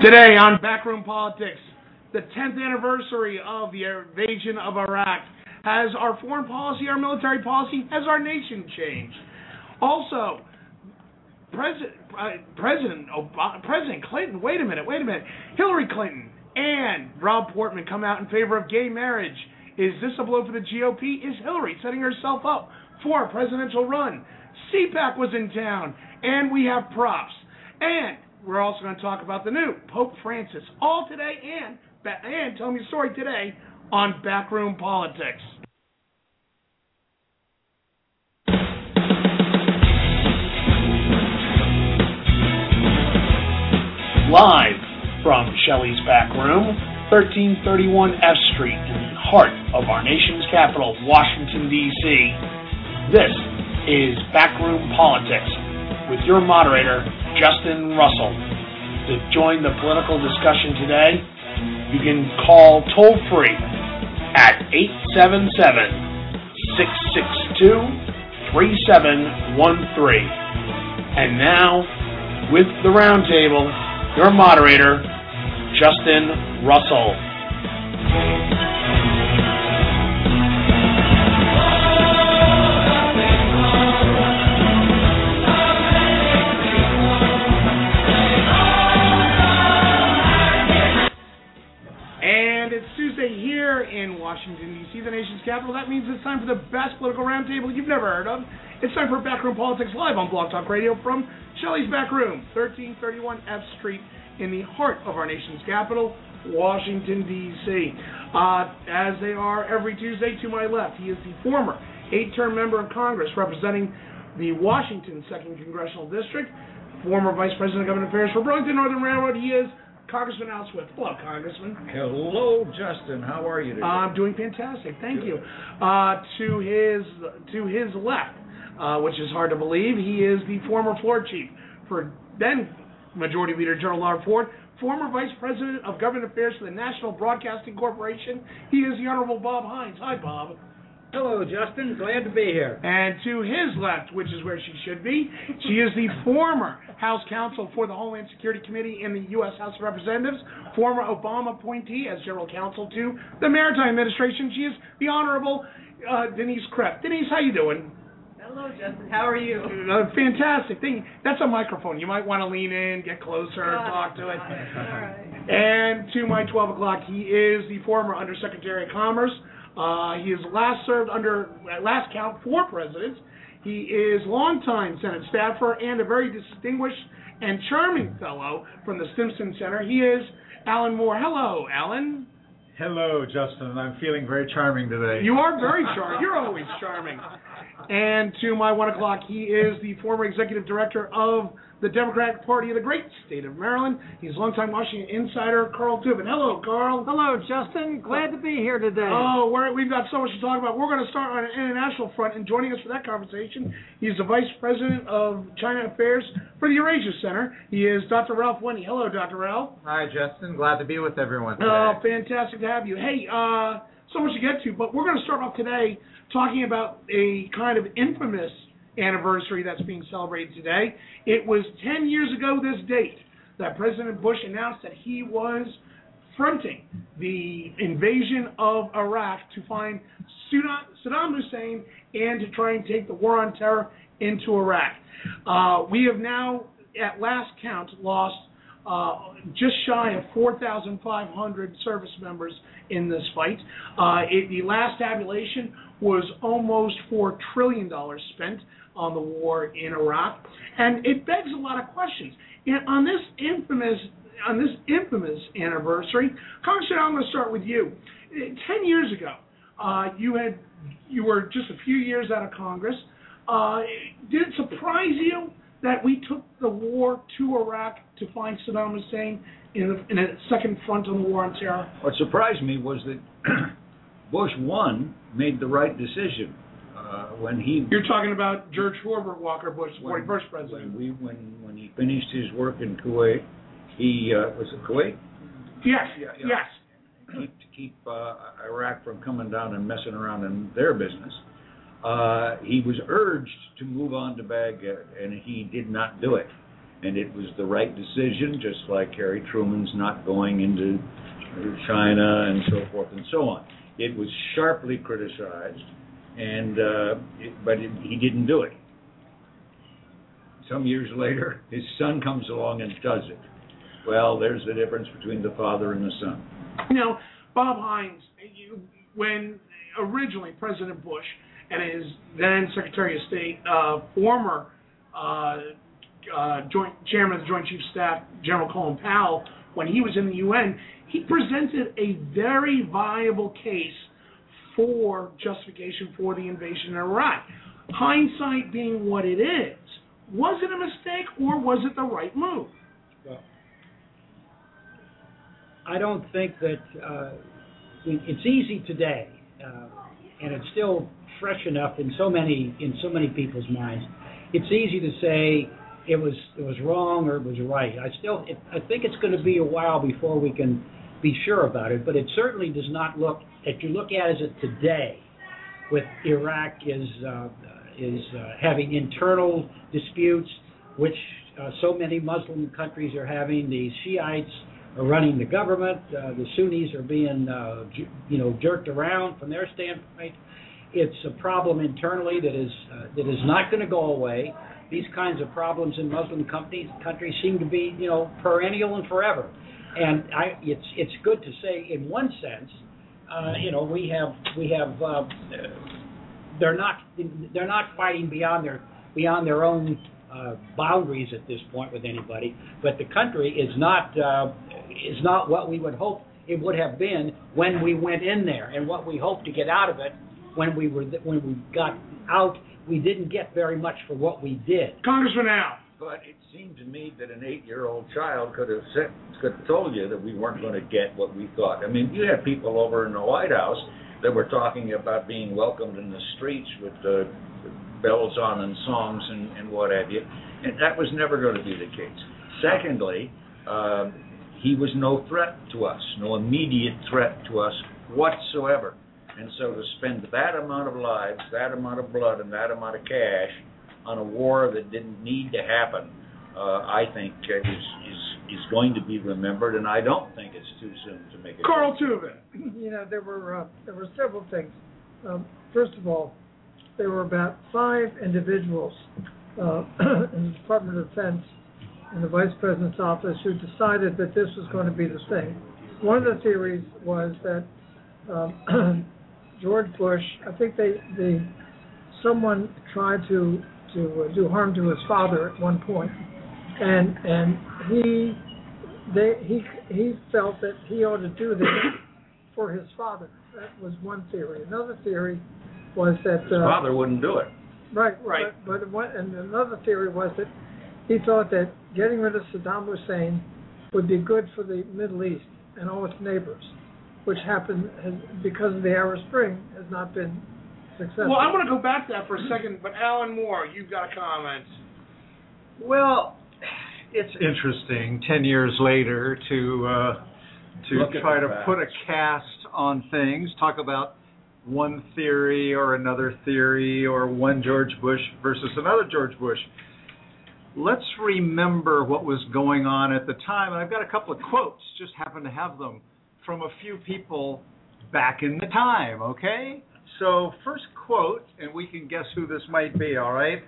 Today on Backroom Politics, the 10th anniversary of the invasion of Iraq. Has our foreign policy, our military policy, has our nation changed? Also, President uh, President Obama, President Clinton. Wait a minute. Wait a minute. Hillary Clinton and Rob Portman come out in favor of gay marriage. Is this a blow for the GOP? Is Hillary setting herself up for a presidential run? CPAC was in town, and we have props. And we're also going to talk about the new Pope Francis. All today and and tell me a story today on Backroom Politics. Live from Shelley's Back Room, 1331 F Street, in the heart of our nation's capital, Washington, D.C., this is Backroom Politics with your moderator, Justin Russell. To join the political discussion today, you can call toll free at 877 662 3713. And now, with the roundtable, your moderator, Justin Russell. Tuesday here in Washington, D.C., the nation's capital. That means it's time for the best political roundtable you've never heard of. It's time for Backroom Politics Live on Blog Talk Radio from Shelley's Back Room, 1331 F Street, in the heart of our nation's capital, Washington, D.C. Uh, as they are every Tuesday to my left, he is the former eight term member of Congress representing the Washington 2nd Congressional District, former Vice President of Government Affairs for Burlington Northern Railroad. He is Congressman Al Swift. Hello, Congressman. Hello, Justin. How are you today? I'm doing fantastic. Thank you. Uh, to his to his left, uh, which is hard to believe, he is the former floor chief for then Majority Leader Gerald R. Ford, former Vice President of Government Affairs for the National Broadcasting Corporation. He is the Honorable Bob Hynes. Hi, Bob. Hello, Justin. Glad to be here. And to his left, which is where she should be, she is the former House Counsel for the Homeland Security Committee in the U.S. House of Representatives, former Obama appointee as General Counsel to the Maritime Administration. She is the Honorable uh, Denise Krepp. Denise, how you doing? Hello, Justin. How are you? Uh, fantastic. Thing. That's a microphone. You might want to lean in, get closer, Got talk to it. All right. And to my 12 o'clock, he is the former Undersecretary of Commerce. Uh, he has last served under, last count, four presidents. He is longtime Senate staffer and a very distinguished and charming fellow from the Stimson Center. He is Allen Moore. Hello, Allen. Hello, Justin. I'm feeling very charming today. You are very charming. You're always charming. And to my one o'clock, he is the former executive director of the Democratic Party of the great state of Maryland. He's longtime Washington insider, Carl Tuvin. Hello, Carl. Hello, Justin. Glad to be here today. Oh, we're, we've got so much to talk about. We're going to start on an international front, and joining us for that conversation, he's the Vice President of China Affairs for the Eurasia Center. He is Dr. Ralph Winnie. Hello, Dr. Ralph. Hi, Justin. Glad to be with everyone today. Oh, fantastic to have you. Hey, uh, so much to get to, but we're going to start off today talking about a kind of infamous anniversary that's being celebrated today. It was 10 years ago this date that President Bush announced that he was fronting the invasion of Iraq to find Saddam Hussein and to try and take the war on terror into Iraq. Uh, we have now, at last count, lost uh, just shy of 4,500 service members in this fight. Uh, it, the last tabulation was almost $4 trillion spent on the war in Iraq. And it begs a lot of questions. And on this infamous on this infamous anniversary, Congressman, I'm going to start with you. Ten years ago, uh, you had you were just a few years out of Congress. Uh, did it surprise you that we took the war to Iraq to find Saddam Hussein in, the, in a second front on the war on terror? What surprised me was that Bush one made the right decision uh, when he You're talking about George Herbert Walker Bush, the when, 41st president. when we when when he finished his work in Kuwait. He uh, was it Kuwait yes, Yeah, yeah. yes. keep to keep uh, Iraq from coming down and messing around in their business. Uh, he was urged to move on to Baghdad, and he did not do it. and it was the right decision, just like Harry Truman's not going into China and so forth and so on. It was sharply criticized, and uh, it, but it, he didn't do it. Some years later, his son comes along and does it. Well, there's the difference between the father and the son. You know, Bob Hynes, you, when originally President Bush and his then Secretary of State, uh, former uh, uh, Joint Chairman of the Joint Chiefs of Staff, General Colin Powell, when he was in the UN, he presented a very viable case for justification for the invasion of Iraq. Hindsight being what it is, was it a mistake or was it the right move? Well, I don't think that uh, it's easy today, uh, and it's still fresh enough in so many in so many people's minds. It's easy to say it was it was wrong or it was right. I still it, I think it's going to be a while before we can be sure about it, but it certainly does not look. If you look at it today, with Iraq is uh, is uh, having internal disputes, which uh, so many Muslim countries are having. The Shiites are running the government. Uh, the Sunnis are being, uh, ju- you know, jerked around from their standpoint. It's a problem internally that is uh, that is not going to go away. These kinds of problems in Muslim countries countries seem to be, you know, perennial and forever. And I, it's it's good to say, in one sense, uh, you know, we have we have uh, they're not they're not fighting beyond their beyond their own uh, boundaries at this point with anybody. But the country is not uh, is not what we would hope it would have been when we went in there, and what we hoped to get out of it when we were when we got out. We didn't get very much for what we did. Congressman Al. But it seemed to me that an eight-year-old child could have said, could have told you that we weren't going to get what we thought. I mean, you had people over in the White House that were talking about being welcomed in the streets with uh, bells on and songs and, and what have you, and that was never going to be the case. Secondly, uh, he was no threat to us, no immediate threat to us whatsoever. And so to spend that amount of lives, that amount of blood, and that amount of cash on a war that didn't need to happen, uh, I think uh, is, is is going to be remembered, and I don't think it's too soon to make it. Carl Tuvin. You know, there were uh, there were several things. Um, first of all, there were about five individuals uh, in the Department of Defense and the Vice President's office who decided that this was going to be the thing. One of the theories was that um, George Bush, I think they, they someone tried to to uh, do harm to his father at one point, and and he they he he felt that he ought to do this for his father. That was one theory. Another theory was that His uh, father wouldn't do it. Right, Right. But, but one, and another theory was that he thought that getting rid of Saddam Hussein would be good for the Middle East and all its neighbors, which happened has, because of the Arab Spring has not been successful. Well, I want to go back to that for a second, but Allen Moore, you've got a comment. Well, it's interesting ten years later to uh, to Look try to facts. put a cast on things, talk about one theory or another theory or one George Bush versus another George Bush. Let's remember what was going on at the time, and I've got a couple of quotes, just happen to have them from a few people back in the time, okay? So, first quote, and we can guess who this might be, all right?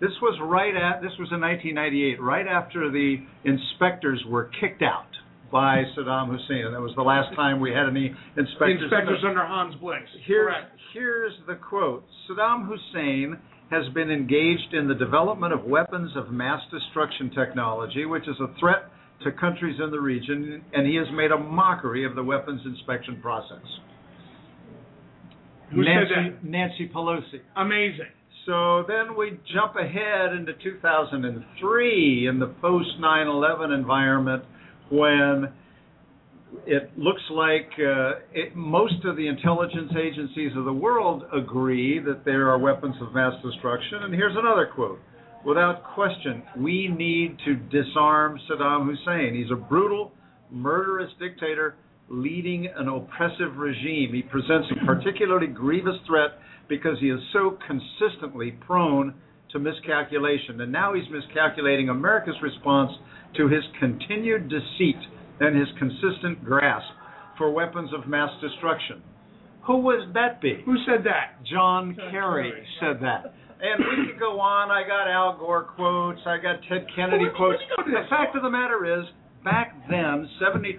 This was right at this was in 1998, right after the inspectors were kicked out by Saddam Hussein, and that was the last time we had any inspectors. the- Inspectors under Hans Blix. Correct. here's the quote Saddam Hussein has been engaged in the development of weapons of mass destruction technology, which is a threat to countries in the region, and he has made a mockery of the weapons inspection process. Who said Nancy, that? Nancy Pelosi. Amazing. So then we jump ahead into 2003 in the post 9 11 environment when it looks like uh, it, most of the intelligence agencies of the world agree that there are weapons of mass destruction. And here's another quote Without question, we need to disarm Saddam Hussein. He's a brutal, murderous dictator leading an oppressive regime. He presents a particularly grievous threat because he is so consistently prone to miscalculation, and now he's miscalculating America's response to his continued deceit and his consistent grasp for weapons of mass destruction. Who would that be? Who said that? John Kerry said that. And we could go on. I got Al Gore quotes. I got Ted Kennedy Well, quotes. let's go to The fact of the matter is, back then, 72%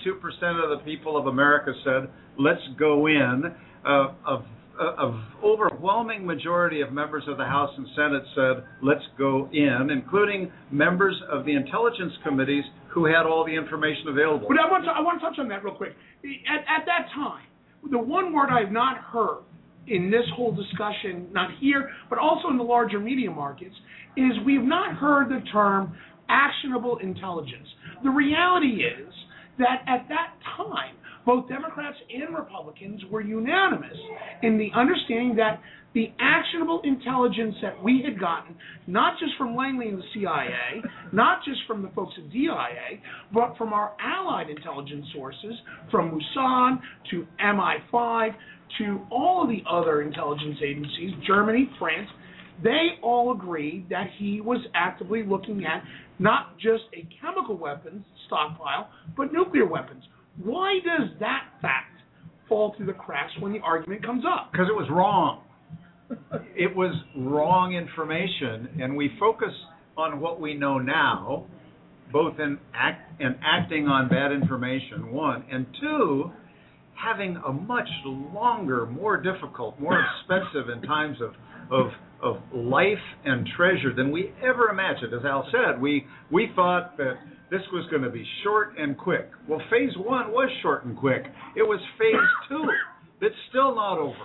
of the people of America said, let's go in. Uh, of of overwhelming majority of members of the House and Senate said, let's go in, including members of the intelligence committees who had all the information available. But I want to I want to touch on that real quick. At, at that time, the one word I've not heard in this whole discussion, not here, but also in the larger media markets, is we've not heard the term actionable intelligence. The reality is that at that time, both Democrats and Republicans were unanimous in the understanding that the actionable intelligence that we had gotten, not just from Langley and the CIA, not just from the folks at DIA, but from our allied intelligence sources, from Mossad to MI5 to all of the other intelligence agencies, Germany, France, they all agreed that he was actively looking at not just a chemical weapons stockpile, but nuclear weapons. Why does that fact fall through the cracks when the argument comes up? Because it was wrong. It was wrong information, and we focus on what we know now, both in act and acting on bad information. One and two, having a much longer, more difficult, more expensive in times of of of life and treasure than we ever imagined. As Al said, we we thought that this was going to be short and quick. Well, phase one was short and quick. It was phase two that's still not over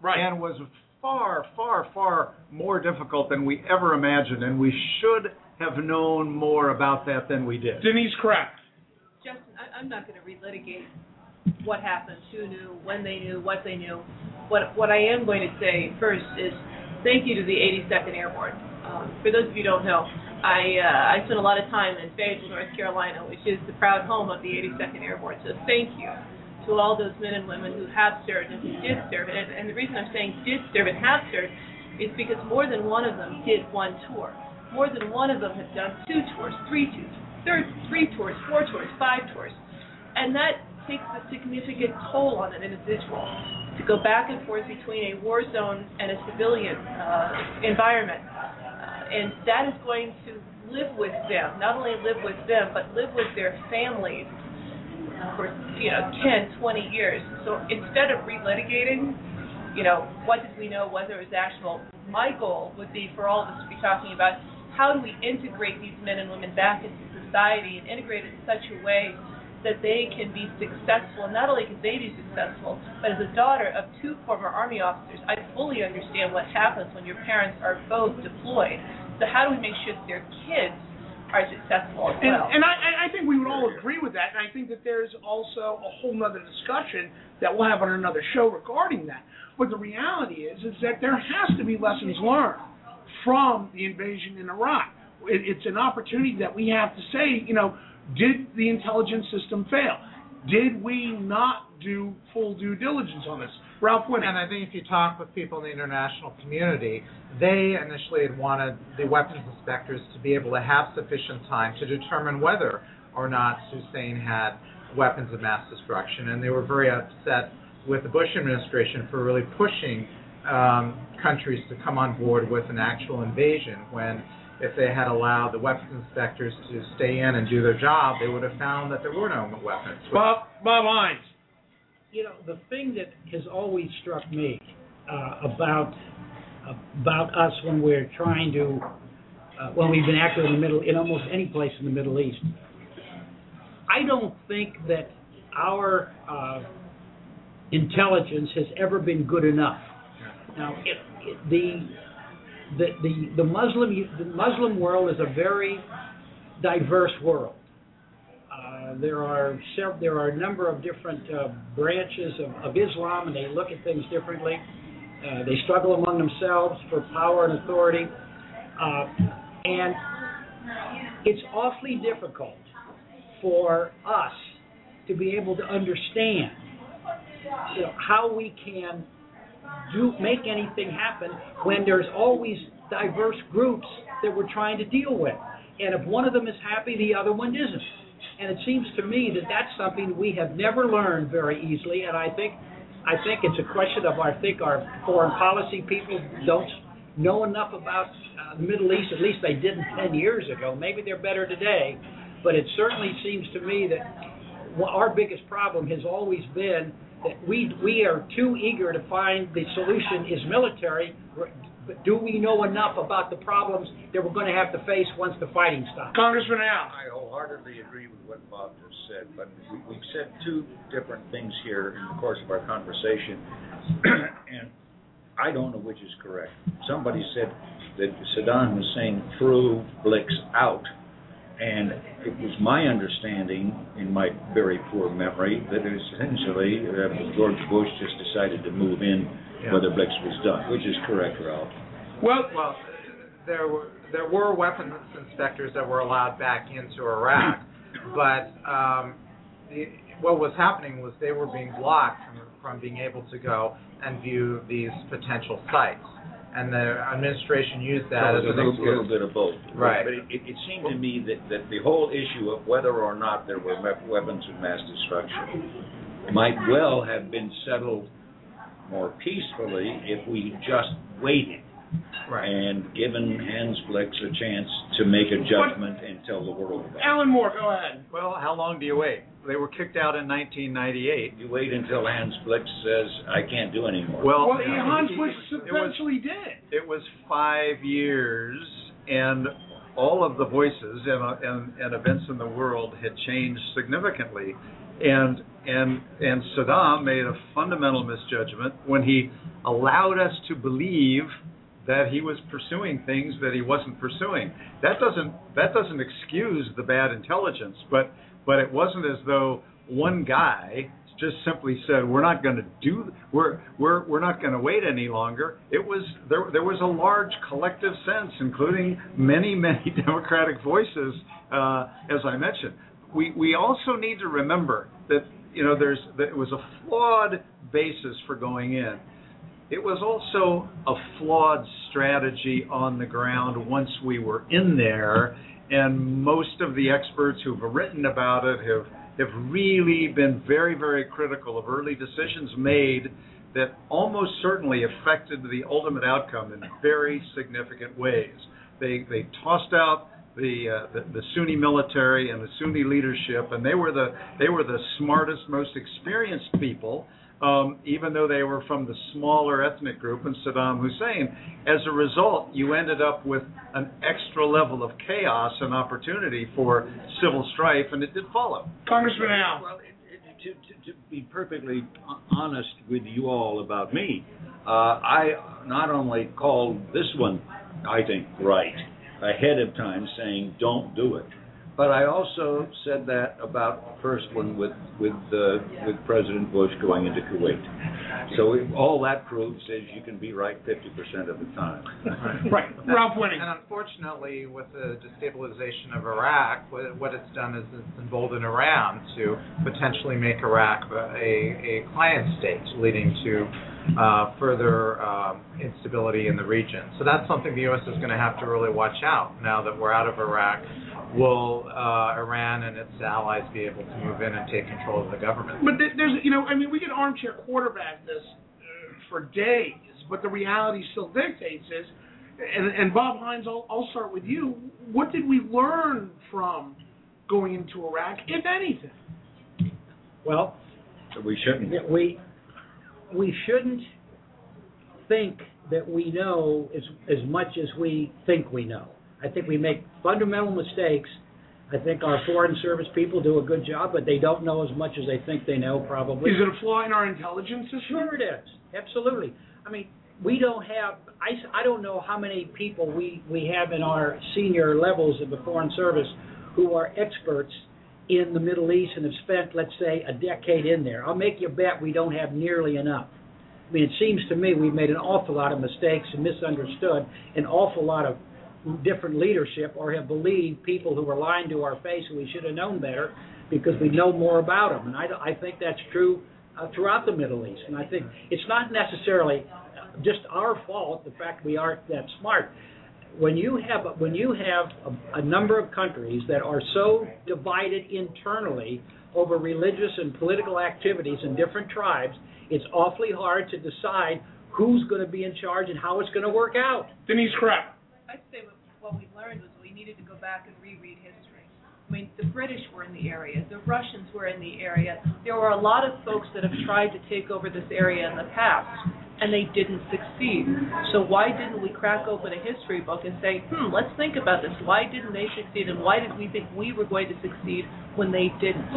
Right. and was far, far, far more difficult than we ever imagined, and we should have known more about that than we did. Denise, correct. Justin, I, I'm not going to relitigate what happened, who knew, when they knew, what they knew. What what I am going to say first is thank you to the 82nd Airborne. Um, for those of you who don't know, I uh, I spent a lot of time in Fayetteville, North Carolina, which is the proud home of the 82nd Airborne. So thank you to all those men and women who have served and who did serve. And, and the reason I'm saying did serve and have served is because more than one of them did one tour. More than one of them have done two tours, three tours, third, three tours, four tours, five tours. And that takes a significant toll on an individual to go back and forth between a war zone and a civilian uh, environment. Uh, and that is going to live with them, not only live with them, but live with their families for you know 10, 20 years. So instead of relitigating, you know, what did we know, whether it was actual, my goal would be for all of us to be talking about how do we integrate these men and women back into society and integrate it in such a way that they can be successful. And not only can they be successful, but as a daughter of two former Army officers, I fully understand what happens when your parents are both deployed. So how do we make sure that their kids are successful as And, well? and I, and I think we would all agree with that, and I think that there's also a whole other discussion that we'll have on another show regarding that. But the reality is, is that there has to be lessons learned from the invasion in Iraq. It, it's an opportunity that we have to say, you know, did the intelligence system fail? Did we not do full due diligence on this? Ralph Winnie. And I think if you talk with people in the international community, they initially had wanted the weapons inspectors to be able to have sufficient time to determine whether or not Hussein had weapons of mass destruction. And they were very upset with the Bush administration for really pushing um, countries to come on board with an actual invasion when if they had allowed the weapons inspectors to stay in and do their job, they would have found that there were no weapons. Bob, Bob Hynes. You know, the thing that has always struck me uh, about about us when we're trying to uh, when we've been active in the middle in almost any place in the Middle East, I don't think that our uh, intelligence has ever been good enough. Now, it, it, the the the the Muslim the Muslim world is a very diverse world. Uh, there are sev- there are a number of different uh, branches of, of Islam, and they look at things differently. Uh, they struggle among themselves for power and authority, uh, and it's awfully difficult for us to be able to understand you know, how we can do make anything happen when there's always diverse groups that we're trying to deal with. And if one of them is happy, the other one isn't. And it seems to me that that's something we have never learned very easily. And I think, I think it's a question of I think our foreign policy people don't know enough about uh, the Middle East. At least they didn't ten years ago. Maybe they're better today, but it certainly seems to me that our biggest problem has always been we we are too eager to find the solution is military. Do we know enough about the problems that we're going to have to face once the fighting stops? Congressman Al. I wholeheartedly agree with what Bob just said, but we, we've said two different things here in the course of our conversation, and I don't know which is correct. Somebody said that Saddam Hussein threw Blix out, and it was my understanding, in my very poor memory, that essentially uh, George Bush just decided to move in Yeah. whether Blix was done, which is correct, Ralph. Well, Well, there were there were weapons inspectors that were allowed back into Iraq, but um, the, what was happening was they were being blocked from, from being able to go and view these potential sites, and the administration used that as it was an a little, little bit of both. Right. But it, it, it seemed to me that, that the whole issue of whether or not there were weapons of mass destruction might well have been settled more peacefully if we just waited Right. and given Hans Blix a chance to make a judgment and tell the world about it. Allen Moore, go ahead. Well, how long do you wait? They were kicked out in 1998. You wait until Hans Blix says, I can't do anymore. Well, Well, Hans Bush it was eventually did. it was five years, and all of the voices and, and, and events in the world had changed significantly, and and and Saddam made a fundamental misjudgment when he allowed us to believe that he was pursuing things that he wasn't pursuing. That doesn't that doesn't excuse the bad intelligence, but but it wasn't as though one guy just simply said we're not going to do we're we're we're not going to wait any longer. It was there there was a large collective sense including many many democratic voices uh, as i mentioned. We we also need to remember that you know there's that it was a flawed basis for going in it was also a flawed strategy on the ground once we were in there and most of the experts who've written about it have have really been very, very critical of early decisions made that almost certainly affected the ultimate outcome in very significant ways. They they tossed out the, uh, the the Sunni military and the Sunni leadership, and they were the they were the smartest, most experienced people. Um, even though they were from the smaller ethnic group and Saddam Hussein, as a result, you ended up with an extra level of chaos and opportunity for civil strife, and it did follow. Congressman Al. Well, it, it, to, to, to be perfectly honest with you all about me, uh, I not only called this one, I think, right ahead of time, saying don't do it, but I also said that about the first one with with uh, with President Bush going into Kuwait. So it, all that proves is you can be right 50% of the time. Right. Ralph Winnie. And unfortunately, with the destabilization of Iraq, what, what it's done is it's emboldened Iran to potentially make Iraq a, a client state, leading to uh, further um, instability in the region. So that's something the U.S. is going to have to really watch out now that we're out of Iraq. Will uh, Iran and its allies be able to move in and take control of the government? But there's, you know, I mean, we can armchair quarterback this uh, for days, but the reality still dictates is, and, and Bob Hynes, I'll, I'll start with you. What did we learn from going into Iraq, if anything? Well, we shouldn't. we we shouldn't think that we know as as much as we think we know. I think we make fundamental mistakes. I think our foreign service people do a good job, but they don't know as much as they think they know. Probably. Is it a flaw in our intelligence system? Sure it is. Absolutely. I mean, we don't have, I, I don't know how many people we, we have in our senior levels of the Foreign Service who are experts in the Middle East and have spent, let's say, a decade in there. I'll make you bet we don't have nearly enough. I mean, it seems to me we've made an awful lot of mistakes and misunderstood an awful lot of different leadership or have believed people who were lying to our face who we should have known better because we know more about them. And I, I think that's true uh, throughout the Middle East. And I think it's not necessarily just our fault the fact we aren't that smart. When you have when you have a, a number of countries that are so divided internally over religious and political activities in different tribes, it's awfully hard to decide who's going to be in charge and how it's going to work out. Denise Krepp. I'd say what, we learned was we needed to go back and reread history. I mean, the British were in the area, the Russians were in the area. There were a lot of folks that have tried to take over this area in the past, and they didn't succeed. So why didn't we crack open a history book and say, hmm, let's think about this. Why didn't they succeed, and why did we think we were going to succeed when they didn't?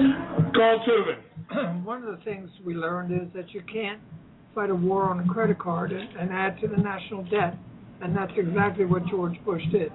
Carl Tuvin. One of the things we learned is that you can't fight a war on a credit card and, and add to the national debt, and that's exactly what George Bush did.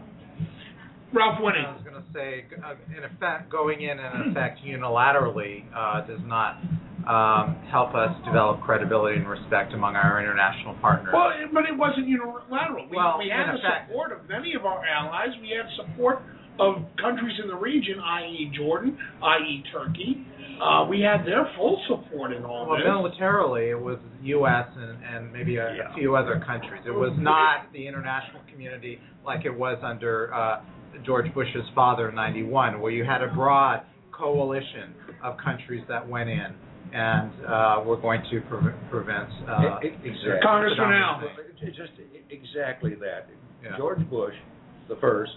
Ralph Winnie. I was going to say, uh, in effect, going in and in effect unilaterally uh, does not um, help us develop credibility and respect among our international partners. Well, but it wasn't unilateral. We, Well, we had the effect- support of many of our allies. We had support of countries in the region, i.e., Jordan, i.e., Turkey. Uh, we had their full support in all Well, this. militarily, it was U.S. and, and maybe a, Yeah. a few other countries. It was not the international community like it was under uh, George Bush's father in '91, where you had a broad coalition of countries that went in and uh, were going to pre- prevent. Uh, exactly. Congressman Al. Just exactly that. Yeah. George Bush, the first,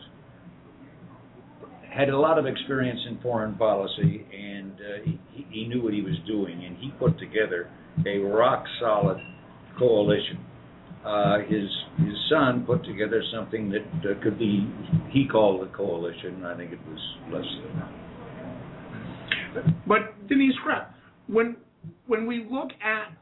had a lot of experience in foreign policy, and uh, he, he knew what he was doing, and he put together a rock solid coalition. Uh, his his son put together something that uh, could be he called a coalition. I think it was less than that. But Denise Krepp, when when we look at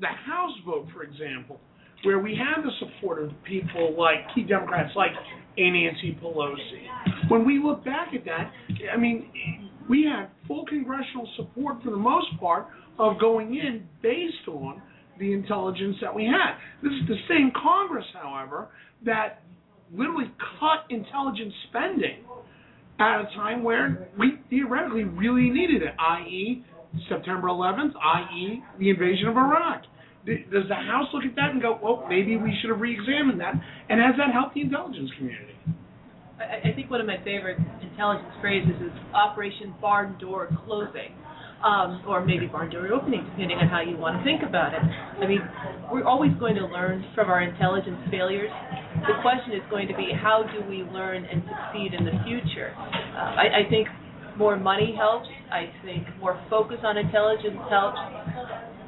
the House vote, for example, where we have the support of people like key Democrats like Nancy Pelosi, when we look back at that, I mean, we had full congressional support for the most part of going in based on the intelligence that we had. This is the same Congress, however, that literally cut intelligence spending at a time where we theoretically really needed it, i.e., September 11th, i.e., the invasion of Iraq. Does the House look at that and go, well, maybe we should have re-examined that? And has that helped the intelligence community? I, I think one of my favorite intelligence phrases is Operation Barn Door Closing. Um, or maybe barn door opening, depending on how you want to think about it. I mean, we're always going to learn from our intelligence failures. The question is going to be how do we learn and succeed in the future? Uh, I, I think more money helps. I think more focus on intelligence helps.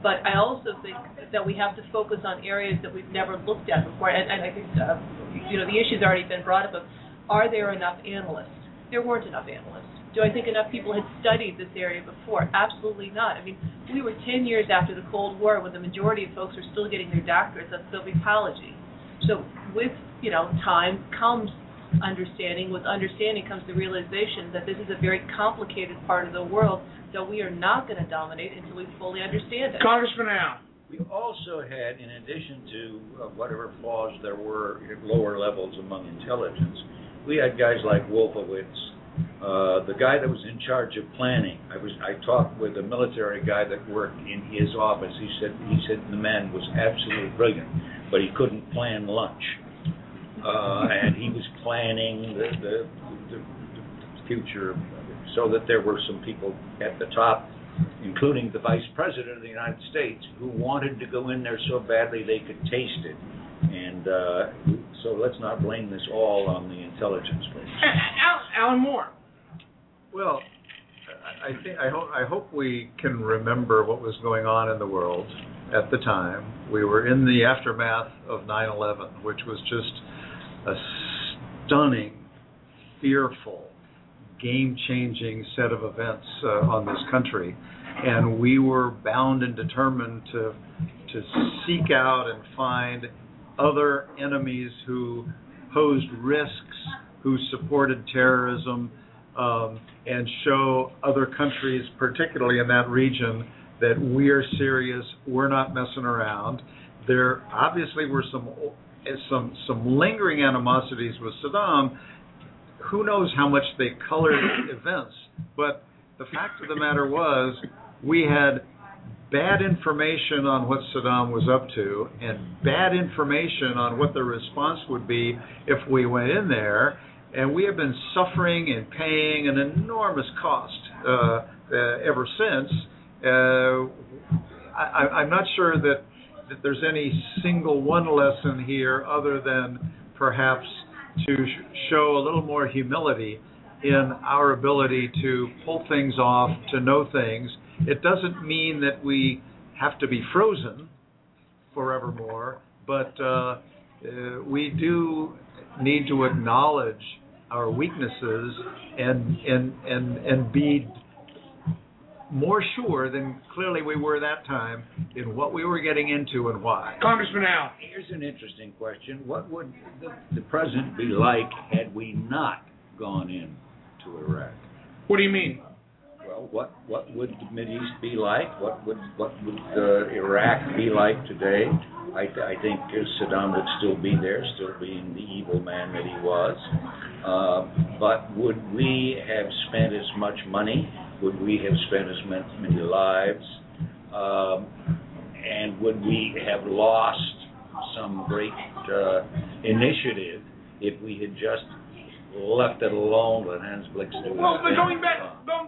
But I also think that we have to focus on areas that we've never looked at before. And, and I think, uh, you know, the issue's already been brought up of are there enough analysts? There weren't enough analysts. Do I think enough people had studied this area before? Absolutely not. I mean, we were 10 years after the Cold War when the majority of folks were still getting their doctorates on Sovietology. So with, you know, time comes understanding. With understanding comes the realization that this is a very complicated part of the world that we are not going to dominate until we fully understand it. Congressman Al. We also had, in addition to uh, whatever flaws there were at lower levels among intelligence, we had guys like Wolfowitz, uh, the guy that was in charge of planning. I was I talked with a military guy that worked in his office. He said he said the man was absolutely brilliant, but he couldn't plan lunch, uh, and he was planning the the, the the future, so that there were some people at the top including the Vice President of the United States, who wanted to go in there so badly they could taste it. And uh, so let's not blame this all on the intelligence folks. Al, Allen Moore. Well, I I think I hope I hope we can remember what was going on in the world at the time. We were in the aftermath of 9/11, which was just a stunning, fearful, game-changing set of events uh, on this country, and we were bound and determined to to seek out and find other enemies who posed risks, who supported terrorism, um, and show other countries, particularly in that region, that we are serious. We're not messing around. There obviously were some some some lingering animosities with Saddam. Who knows how much they colored events? But the fact of the matter was, we had bad information on what Saddam was up to and bad information on what the response would be if we went in there. And we have been suffering and paying an enormous cost uh, uh, ever since. Uh, I, I'm not sure that, that there's any single one lesson here other than perhaps to sh- show a little more humility in our ability to pull things off, to know things. It doesn't mean that we have to be frozen forevermore, but uh, uh, we do need to acknowledge our weaknesses and and and and be more sure than clearly we were that time in what we were getting into and why. Congressman Al. Here's an interesting question. What would the, the president be like had we not gone in to Iraq? What do you mean? Well, what what would the Mideast be like? What would what would uh, Iraq be like today? I, I think Saddam would still be there, still being the evil man that he was. Uh, but would we have spent as much money? Would we have spent as many lives? Um, and would we have lost some great uh, initiative if we had just left it alone, let Hans Blix do Well, but going back,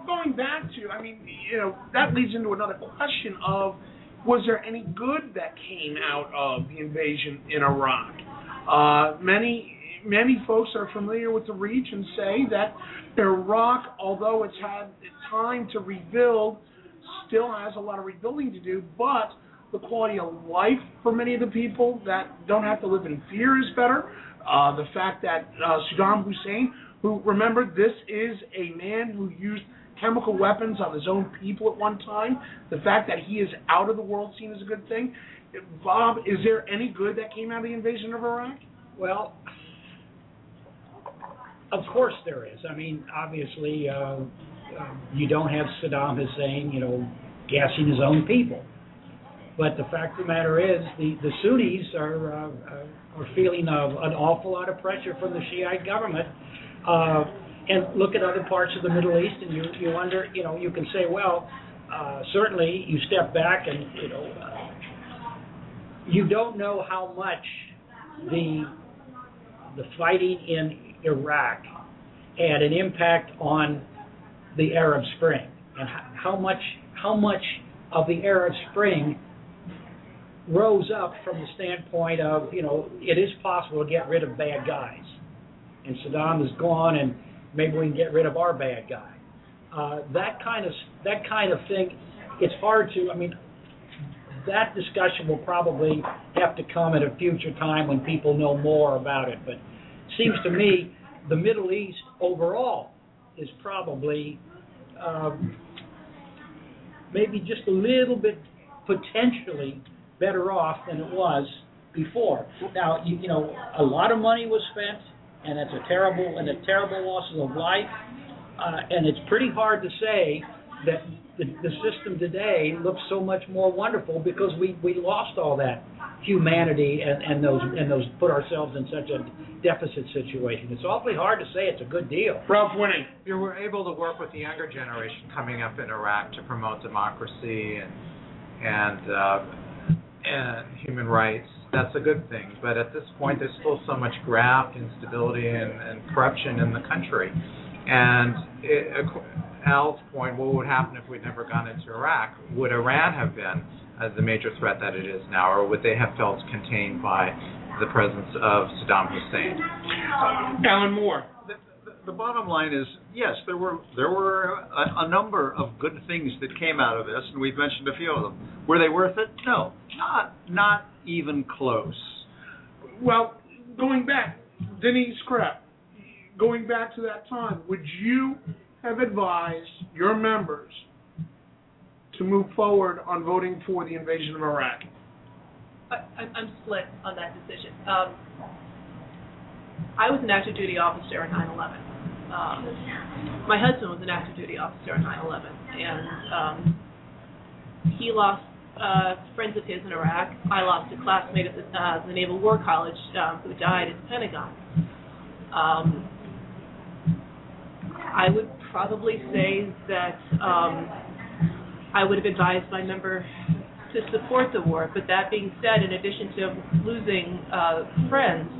going back to, I mean, you know, that leads into another question of, was there any good that came out of the invasion in Iraq? Uh, many, many folks are familiar with the region say that Iraq, although it's had time to rebuild, still has a lot of rebuilding to do, but the quality of life for many of the people that don't have to live in fear is better. Uh, the fact that uh, Saddam Hussein, who remember this is a man who used chemical weapons on his own people at one time, the fact that he is out of the world scene is a good thing. Bob, is there any good that came out of the invasion of Iraq? Well, of course there is. I mean, obviously, uh, you don't have Saddam Hussein, you know, gassing his own people. But the fact of the matter is, the, the Sunnis are uh, are feeling of an awful lot of pressure from the Shiite government. Uh, and look at other parts of the Middle East, and you you wonder, you know, you can say, well, uh, certainly you step back and you know, uh, you don't know how much the the fighting in Iraq had an impact on the Arab Spring, and how, much how much of the Arab Spring rose up from the standpoint of you know it is possible to get rid of bad guys, and Saddam is gone, and maybe we can get rid of our bad guy. Uh, that kind of that kind of thing, it's hard to. I mean, that discussion will probably have to come at a future time when people know more about it. But it seems to me the Middle East overall is probably um, maybe just a little bit potentially better off than it was before. Now, you, you know, a lot of money was spent, and it's a terrible and a terrible losses of life. Uh, and it's pretty hard to say that the, the system today looks so much more wonderful because we, we lost all that humanity and, and those and those put ourselves in such a deficit situation. It's awfully hard to say it's a good deal. Ralph Winnie. You were able to work with the younger generation coming up in Iraq to promote democracy and and uh, and human rights. That's a good thing. But at this point, there's still so much graft, instability, and, and corruption in the country. And it, Al's point, what would happen if we'd never gone into Iraq? Would Iran have been uh, the major threat that it is now, or would they have felt contained by the presence of Saddam Hussein? Allen Moore. The, the, the bottom line is, yes, there were there were a, a number of good things that came out of this, and we've mentioned a few of them. Were they worth it? No, not not even close. Well, going back, Denise Krepp, going back to that time, would you have advised your members to move forward on voting for the invasion of Iraq? I, I'm split on that decision. Um, I was an active duty officer in 9/11. Um, my husband was an active duty officer in 9/11, and um, he lost uh, friends of his in Iraq. I lost a classmate at the, uh, the Naval War College um, who died at the Pentagon. Um, I would probably say that um, I would have advised my member to support the war. But that being said, in addition to losing uh, friends,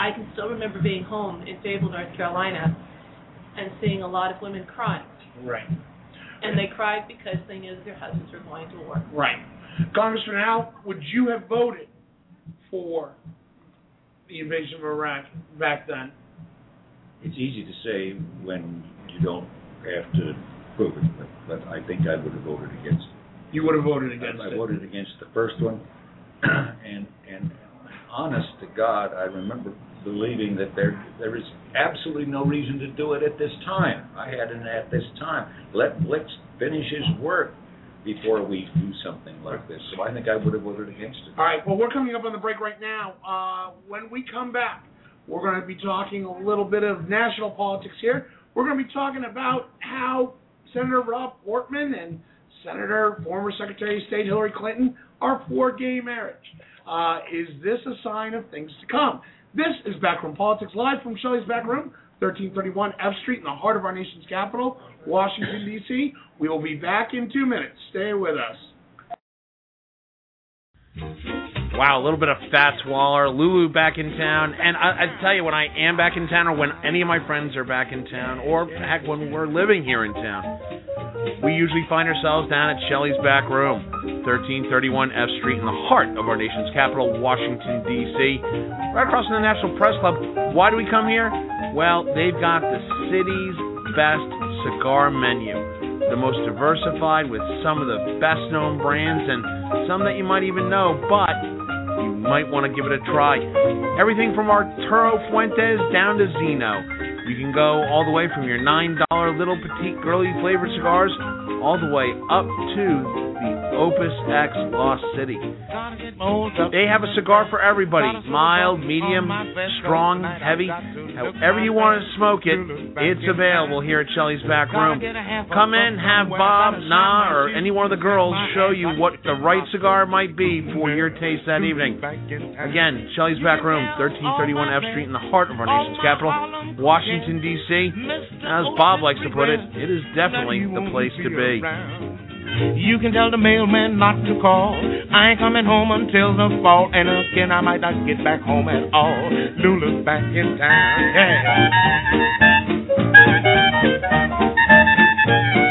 I can still remember being home in Fayetteville, North Carolina, and seeing a lot of women crying. Right. And they cried because they knew that their husbands were going to war. Right. Congressman Al, would you have voted for the invasion of Iraq back then? It's easy to say when you don't have to prove it, but, but I think I would have voted against it. You would have voted against I it. voted against the first one, and, and honest to God, I remember believing that there, there is absolutely no reason to do it at this time. I had an at this time. Let Blix finish his work before we do something like this. So I think I would have voted against it. All right, well, we're coming up on the break right now. Uh, when we come back, we're going to be talking a little bit of national politics here. We're going to be talking about how Senator Rob Portman and Senator, former Secretary of State Hillary Clinton are for gay marriage. Uh, is this a sign of things to come? This is Backroom Politics live from Shelley's Back Room, 1331 F Street in the heart of our nation's capital, Washington, D.C. We will be back in two minutes. Stay with us. Wow, a little bit of Fats Waller, Lulu back in town, and I, I tell you, when I am back in town, or when any of my friends are back in town, or heck, when we're living here in town, we usually find ourselves down at Shelley's back room, 1331 F Street, in the heart of our nation's capital, Washington D.C., right across from the National Press Club. Why do we come here? Well, they've got the city's best cigar menu the most diversified with some of the best known brands and some that you might even know, but might want to give it a try. Everything from Arturo Fuentes down to Zino. You can go all the way from your $9 little petite girly flavored cigars all the way up to the Opus X Lost City. They have a cigar for everybody mild, medium, strong, heavy. However you want to smoke it, it's available here at Shelley's Back Room. Come in, have Bob, Na, or any one of the girls show you what the right cigar might be for your taste that evening. Again, Shelley's Back Room, 1331 F Street in the heart of our nation's capital, Washington, D.C. As Bob likes to put it, it is definitely the place to be. You can tell the mailman not to call. I ain't coming home until the fall, and again I might not get back home at all. Lula's back in town, I'll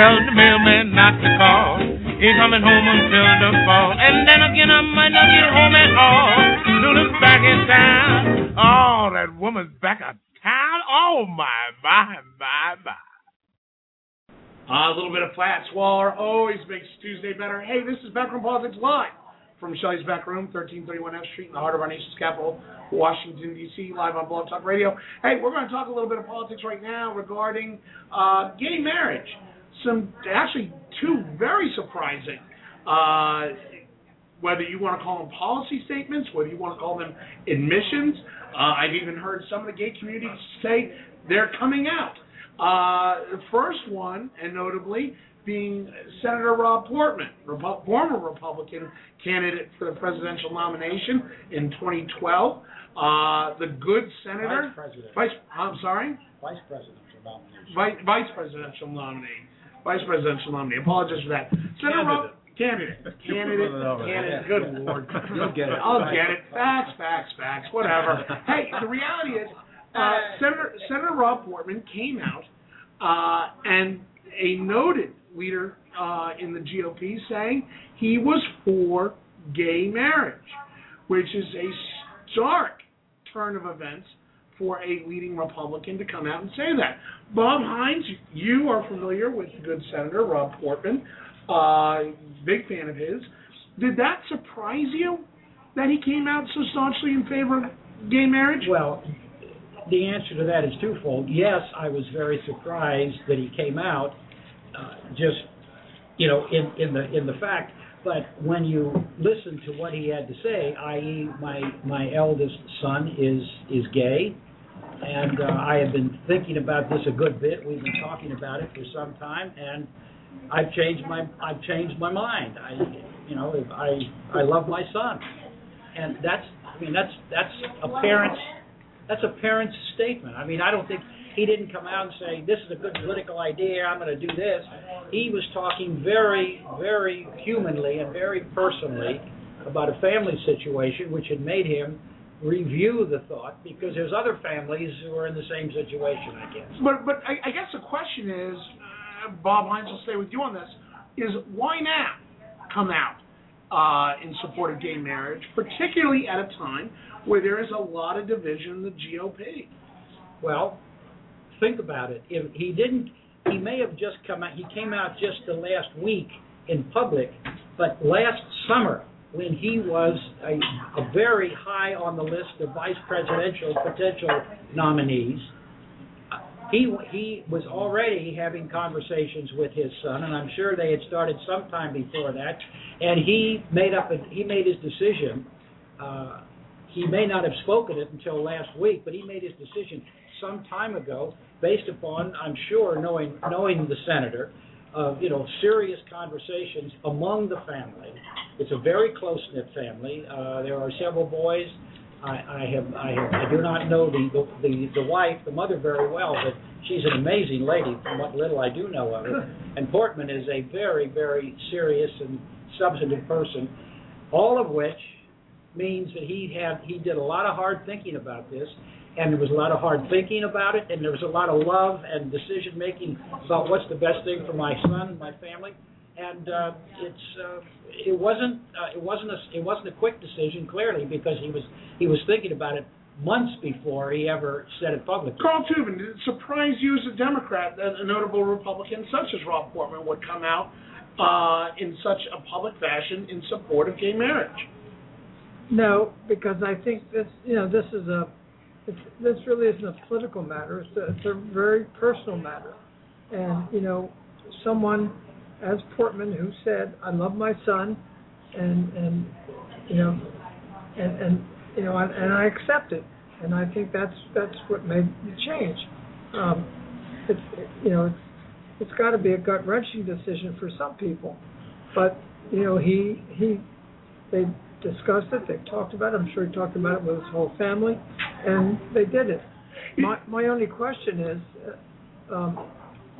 Tell the mailman not to call. Ain't coming home until the fall. And then again, I might not get home at all. Lula's back in town. Oh, that woman's back in town. Oh, my, my, my, my. Uh, a little bit of Fats Waller always makes Tuesday better. Hey, this is Backroom Politics Live from Shelley's Back Room, 1331 F Street, in the heart of our nation's capital, Washington, D.C., live on Blog Talk Radio. Hey, we're going to talk a little bit of politics right now regarding uh, gay marriage. Some, actually, two very surprising, uh, whether you want to call them policy statements, whether you want to call them admissions. Uh, I've even heard some of the gay community say they're coming out. Uh, the first one, and notably, being Senator Rob Portman, Repu- former Republican candidate for the presidential nomination in 2012. Uh, the good senator, Vice President. Vice, I'm sorry, Vice presidential nomination. vice, vice presidential nominee, vice presidential nominee. Apologize for that. Senator Rob, candidate, candidate, candidate. Good lord, You'll get it. I'll get it. Facts, facts, facts. Whatever. hey, the reality is, uh, Senator Senator Rob Portman came out, uh, and a noted leader uh, in the GOP saying he was for gay marriage, which is a stark turn of events for a leading Republican to come out and say that. Bob Hynes, you are familiar with the good Senator Rob Portman, uh, big fan of his. Did that surprise you that he came out so staunchly in favor of gay marriage? Well, the answer to that is twofold. Yes, I was very surprised that he came out, uh, just you know, in in the in the fact. But when you listen to what he had to say, i.e., my my eldest son is is gay, and uh, I have been thinking about this a good bit. We've been talking about it for some time, and I've changed my I've changed my mind. I you know I I love my son, and that's I mean that's that's a parent's that's a parent's statement. I mean I don't think he didn't come out and say this is a good political idea. I'm going to do this. He was talking very very humanly and very personally about a family situation which had made him review the thought because there's other families who are in the same situation, I guess. But but I, I guess the question is, uh, Bob Hynes will stay with you on this, is why now come out uh, in support of gay marriage, particularly at a time where there is a lot of division in the GOP? Well, think about it. If he didn't, he may have just come out. He came out just the last week in public, but last summer when he was a, a very high on the list of vice presidential potential nominees, he he was already having conversations with his son, and I'm sure they had started sometime before that. And he made up a, he made his decision. Uh, he may not have spoken it until last week, but he made his decision some time ago, based upon I'm sure knowing knowing the senator, of you know serious conversations among the family. It's a very close knit family. Uh, there are several boys. I, I have I have I do not know the, the the the wife, the mother very well, but she's an amazing lady from what little I do know of her. And Portman is a very very serious and substantive person, all of which means that he had he did a lot of hard thinking about this and there was a lot of hard thinking about it, and there was a lot of love and decision making about what's the best thing for my son, and my family, and uh, it's uh, it wasn't uh, it wasn't a it wasn't a quick decision clearly because he was he was thinking about it months before he ever said it publicly. Carl Tuvin, did it surprise you as a Democrat that a notable Republican such as Rob Portman would come out uh, in such a public fashion in support of gay marriage? No, because I think this, you know, this is a, it's, this really isn't a political matter. It's a, it's a very personal matter, and you know, someone as Portman who said, "I love my son," and and you know, and and you know, and, and I accept it, and I think that's that's what made the change. Um, it's you know, it's it's got to be a gut wrenching decision for some people, but you know, he he they discussed it, they talked about it. I'm sure he talked about it with his whole family, and they did it. My my only question is, uh, um,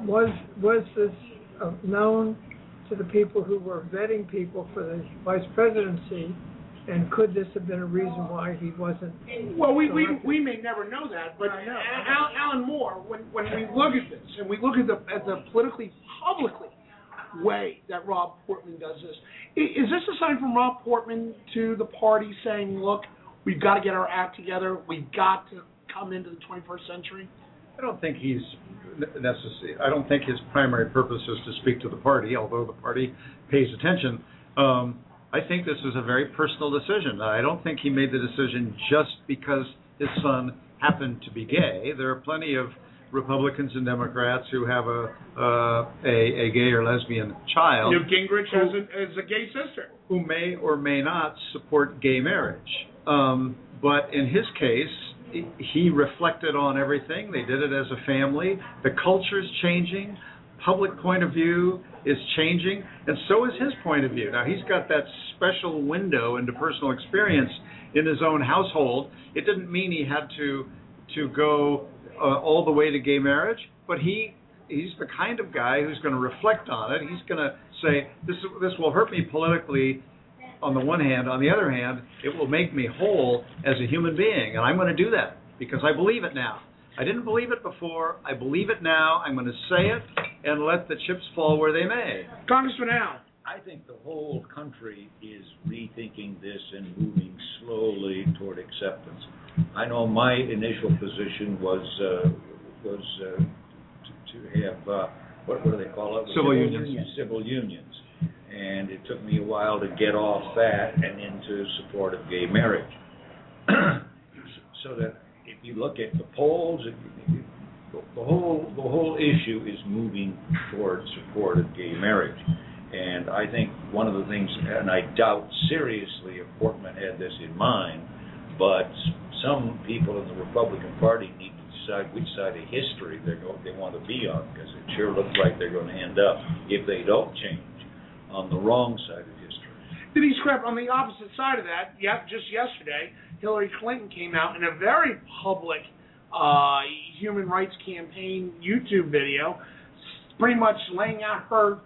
was was this uh, known to the people who were vetting people for the vice presidency, and could this have been a reason why he wasn't? Well, we, we, we may never know that, but I know. Al, Allen Moore, when, when we look at this and we look at the at the politically publicly way that Rob Portman does this, is this a sign from Rob Portman to the party saying, look, we've got to get our act together, we've got to come into the 21st century? I don't think he's necessary. I don't think his primary purpose is to speak to the party, although the party pays attention. Um, I think this is a very personal decision. I don't think he made the decision just because his son happened to be gay. There are plenty of Republicans and Democrats who have a uh, a, a gay or lesbian child Newt Gingrich has a, has a gay sister. who may or may not support gay marriage. Um, but in his case, he- he reflected on everything. They did it as a family. The culture's changing. Public point of view is changing, and so is his point of view. Now, he's got that special window into personal experience in his own household. It didn't mean he had to to go uh, all the way to gay marriage, but he he's the kind of guy who's going to reflect on it. He's going to say this this will hurt me politically on the one hand. On the other hand, it will make me whole as a human being, and I'm going to do that because I believe it now. I didn't believe it before. I believe it now. I'm going to say it and let the chips fall where they may. Congressman Al. I think the whole country is rethinking this and moving slowly toward acceptance. I know my initial position was uh, was uh, to, to have uh, what, what do they call it? Civil unions. Civil unions, and it took me a while to get off that and into support of gay marriage. so that if you look at the polls, if you, the whole the whole issue is moving toward support of gay marriage. And I think one of the things, and I doubt seriously if Portman had this in mind, but some people in the Republican Party need to decide which side of history they're going, they want to be on, because it sure looks like they're going to end up, if they don't change, on the wrong side of history. Denise Krepp, on the opposite side of that, yeah, just yesterday, Hillary Clinton came out in a very public uh, human rights campaign YouTube video, pretty much laying out her,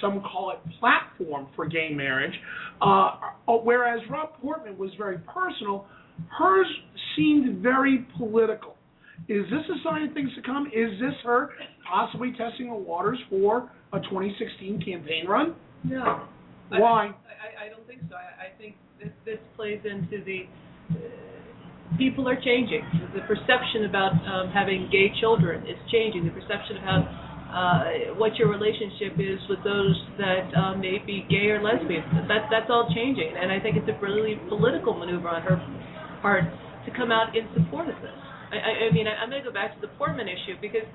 some call it platform for gay marriage, uh, whereas Rob Portman was very personal, hers seemed very political. Is this a sign of things to come? Is this her possibly testing the waters for a 2016 campaign run? No. Why? I, I, I don't think so. I, I think this, this plays into the uh, people are changing. The perception about um, having gay children is changing. The perception of how uh, what your relationship is with those that uh, may be gay or lesbian. That that's all changing, and I think it's a really political maneuver on her part to come out in support of this. I, I, I mean, I, I'm going to go back to the Portman issue because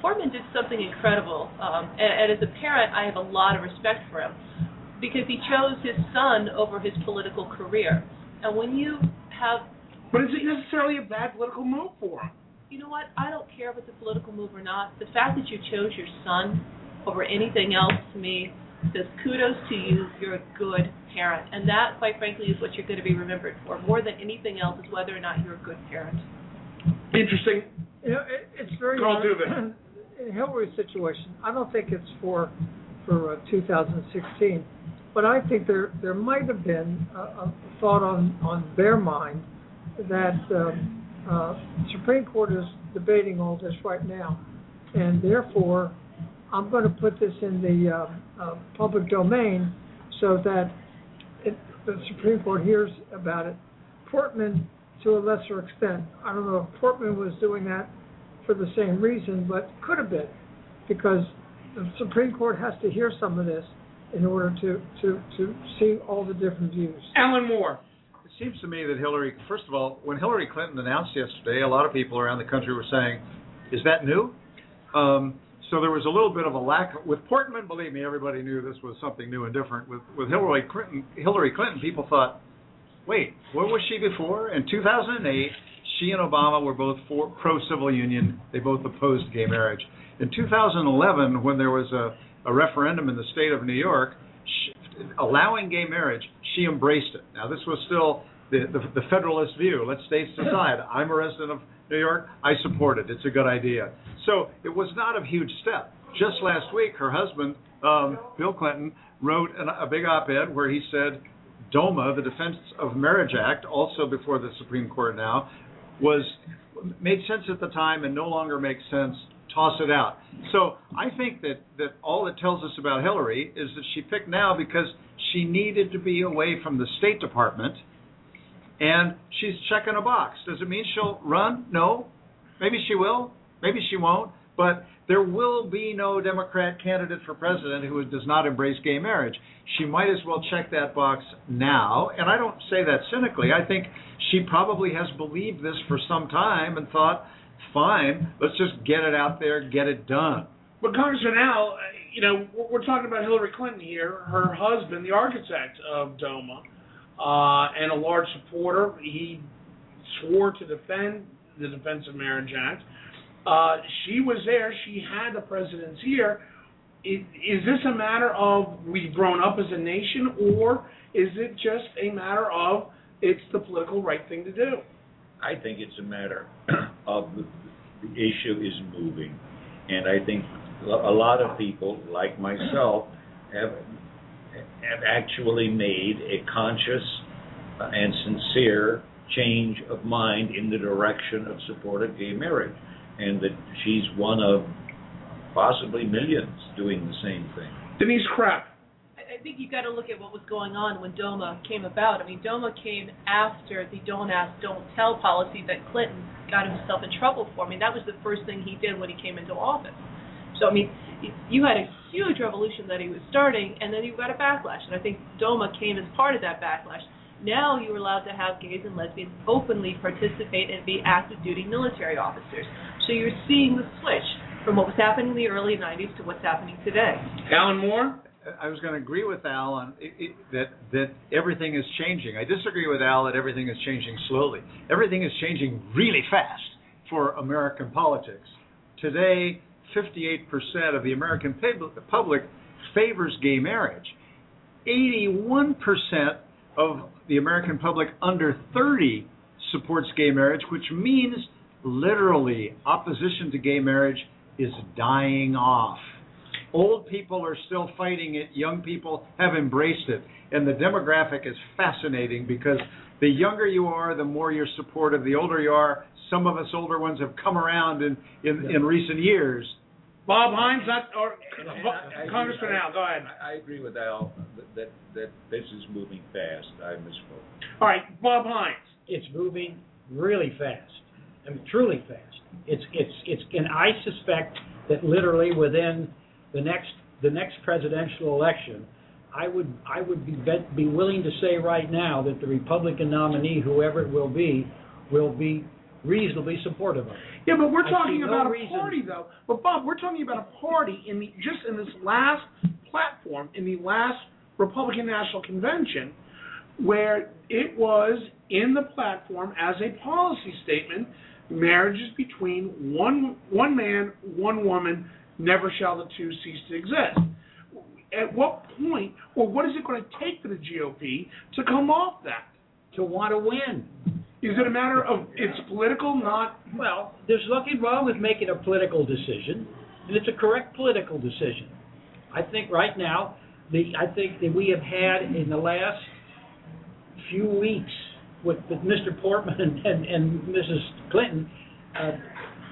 Portman did something incredible, um, and, and as a parent, I have a lot of respect for him because he chose his son over his political career. And when you have But is it necessarily a bad political move for him? you know what? I don't care if it's a political move or not. The fact that you chose your son over anything else to me says kudos to you. You're a good parent, and that, quite frankly, is what you're going to be remembered for. More than anything else, is whether or not you're a good parent. Interesting. You know, it, it's very Carl. Tuvin. In Hillary's situation, I don't think it's for for uh, 2016, but I think there there might have been a, a thought on on their mind that um, uh, Supreme Court is debating all this right now, and therefore I'm going to put this in the uh, uh, public domain so that it, the Supreme Court hears about it. Portman, to a lesser extent, I don't know if Portman was doing that for the same reason, but could have been, because the Supreme Court has to hear some of this in order to, to, to see all the different views. Allen Moore. It seems to me that Hillary, first of all, when Hillary Clinton announced yesterday, a lot of people around the country were saying, "Is that new?" Um, so there was a little bit of a lack with Portman. Believe me, everybody knew this was something new and different. With with Hillary Clinton, Hillary Clinton, people thought, "Wait, where was she before?" In 2008, she and Obama were both for pro civil union. They both opposed gay marriage. In 2011, when there was a, a referendum in the state of New York she, allowing gay marriage, she embraced it. Now, this was still the, the, the Federalist view. Let states decide. I'm a resident of New York. I support it. It's a good idea. So it was not a huge step. Just last week, her husband, um, Bill Clinton, wrote an, a big op-ed where he said DOMA, the Defense of Marriage Act, also before the Supreme Court now, was made sense at the time and no longer makes sense. Toss it out. So I think that that all it tells us about Hillary is that she picked now because she needed to be away from the State Department, and she's checking a box. Does it mean she'll run? No. Maybe she will. Maybe she won't. But there will be no Democrat candidate for president who does not embrace gay marriage. She might as well check that box now. And I don't say that cynically. I think she probably has believed this for some time and thought, fine, let's just get it out there, get it done. But Congressman Al, you know, we're talking about Hillary Clinton here. Her husband, the architect of DOMA, uh, and a large supporter. He swore to defend the Defense of Marriage Act. Uh, she was there. She had the president's ear. Is, is this a matter of we've grown up as a nation, or is it just a matter of it's the political right thing to do? I think it's a matter of the issue is moving, and I think a lot of people, like myself, have have actually made a conscious and sincere change of mind in the direction of support of gay marriage. and that she's one of possibly millions doing the same thing. Denise Krepp. I I think you've got to look at what was going on when DOMA came about. I mean, DOMA came after the don't ask, don't tell policy that Clinton got himself in trouble for. I mean, that was the first thing he did when he came into office. So, I mean, you had a huge revolution that he was starting, and then you got a backlash. And I think DOMA came as part of that backlash. Now you're allowed to have gays and lesbians openly participate and be active duty military officers. So you're seeing the switch from what was happening in the early 90s to what's happening today. Allen Moore. I was going to agree with Al on it, it, that that everything is changing. I disagree with Al that everything is changing slowly. Everything is changing really fast for American politics. Today, 58% of the American public favors gay marriage. 81% of the American public under 30 supports gay marriage, which means literally opposition to gay marriage is dying off. Old people are still fighting it, young people have embraced it. And the demographic is fascinating because the younger you are, the more you're supportive. The older you are, some of us older ones have come around in, in, in recent years. Bob Hynes, that, or I- I- Congressman I- Al, go ahead. I I agree with Al that- that, that this is moving fast. I misspoke. All right, Bob Hynes. It's moving really fast. I mean, truly fast. It's it's it's, and I suspect that literally within the next the next presidential election, I would I would be be willing to say right now that the Republican nominee, whoever it will be, will be reasonably supportive of it. Yeah, but we're talking no about a reason- party, though. But Bob, we're talking about a party in the just in this last platform, in the last Republican National Convention, where it was in the platform as a policy statement: marriages between one one man, one woman, never shall the two cease to exist. At what point, or what is it going to take for the GOP to come off that? To want to win. Is it a matter of it's political, not Well, there's nothing wrong with making a political decision, and it's a correct political decision. I think right now, the I think that we have had in the last few weeks with, with Mr. Portman and, and, and Mrs. Clinton, uh,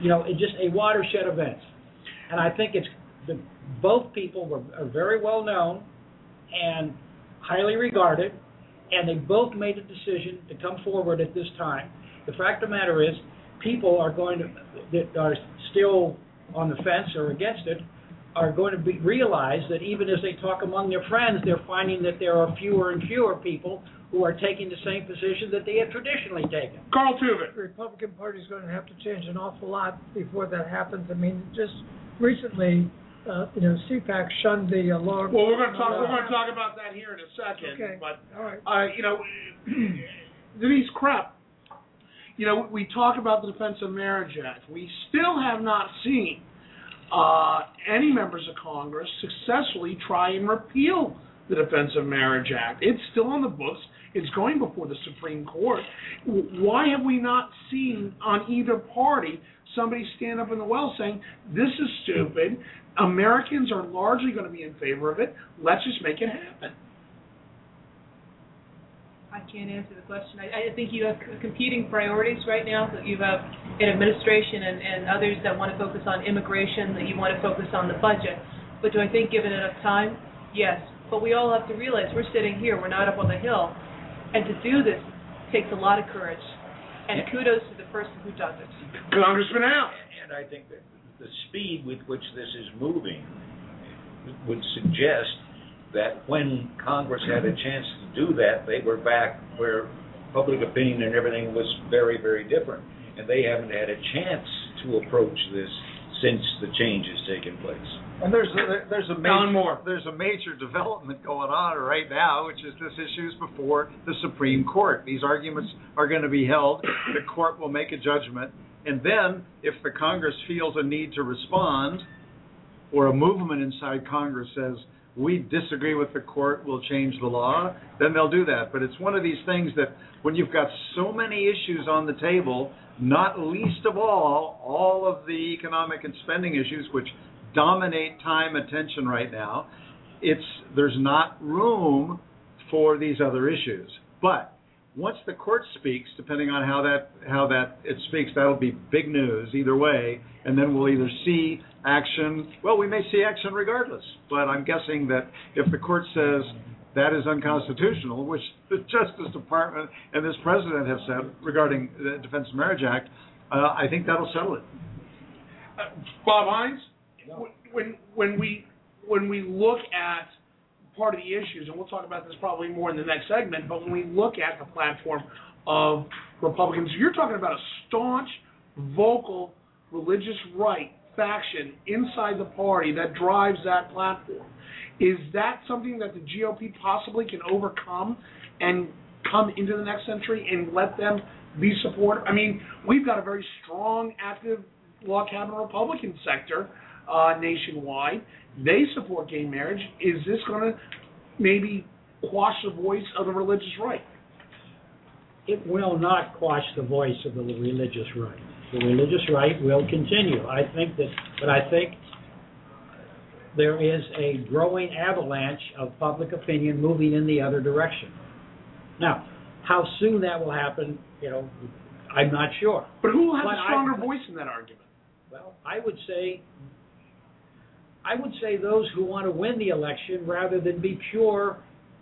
you know, it just a watershed event. And I think it's the, both people were are very well known and highly regarded, and they both made a decision to come forward at this time. The fact of the matter is, people are going to that are still on the fence or against it are going to be, realize that even as they talk among their friends, they're finding that there are fewer and fewer people who are taking the same position that they had traditionally taken. Carl Tuvin? The Republican Party is going to have to change an awful lot before that happens. I mean, just recently, uh, you know, CPAC shunned the uh, law. Well, we're going to talk. We're going to talk about that here in a second. Okay. But All right. uh, you know, Denise Krepp. You know, we talk about the Defense of Marriage Act. We still have not seen uh, any members of Congress successfully try and repeal the Defense of Marriage Act. It's still on the books. It's going before the Supreme Court. Why have we not seen on either party somebody stand up in the well saying, this is stupid. Americans are largely going to be in favor of it. Let's just make it happen. I can't answer the question. I, I think you have competing priorities right now. That you have an administration and, and others that want to focus on immigration, that you want to focus on the budget. But do I think given enough time? Yes. But we all have to realize we're sitting here. We're not up on the hill. And to do this takes a lot of courage. And kudos to the person who does it. Congressman Al. And I think that the speed with which this is moving would suggest that when Congress had a chance to do that, they were back where public opinion and everything was very, very different. And they haven't had a chance to approach this since the change has taken place. And there's a, there's a major Moore. there's a major development going on right now, which is this issue is before the Supreme Court. These arguments are going to be held. The court will make a judgment, and then if the Congress feels a need to respond, or a movement inside Congress says we disagree with the court, we'll change the law, then they'll do that. But it's one of these things that when you've got so many issues on the table, not least of all, all of the economic and spending issues, which dominate time attention right now, it's there's not room for these other issues. But once the court speaks, depending on how that how that it speaks, that'll be big news either way, and then we'll either see action. Well, we may see action regardless, but I'm guessing that if the court says that is unconstitutional, which the Justice Department and this president have said regarding the Defense of Marriage Act, uh, I think that'll settle it. Uh, Bob Hynes, when when we when we look at part of the issues, and we'll talk about this probably more in the next segment, but when we look at the platform of Republicans, you're talking about a staunch, vocal, religious right faction inside the party that drives that platform. Is that something that the GOP possibly can overcome and come into the next century and let them be supportive? I mean, we've got a very strong, active Log Cabin Republican sector uh, nationwide. They support gay marriage. Is this going to maybe quash the voice of the religious right? It will not quash the voice of the religious right. The religious right will continue. I think that, but I think there is a growing avalanche of public opinion moving in the other direction. Now, how soon that will happen, you know, I'm not sure. But who will have But a I- stronger voice in that argument? Well, I would say, I would say those who want to win the election rather than be pure,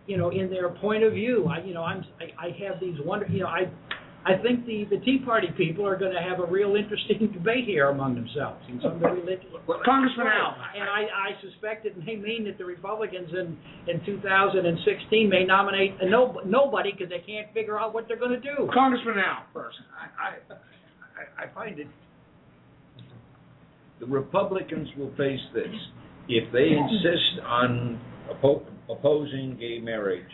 you know, in their point of view. I, you know, I'm, I, I have these wonder, you know, I, I think the the Tea Party people are going to have a real interesting debate here among themselves and some of the religious. Congressman Al. And I, I suspect it may mean that the Republicans in in 2016 may nominate a no, nobody because they can't figure out what they're going to do. Congressman Al first. I, I, I find it, the Republicans will face this. If they insist on oppo- opposing gay marriage,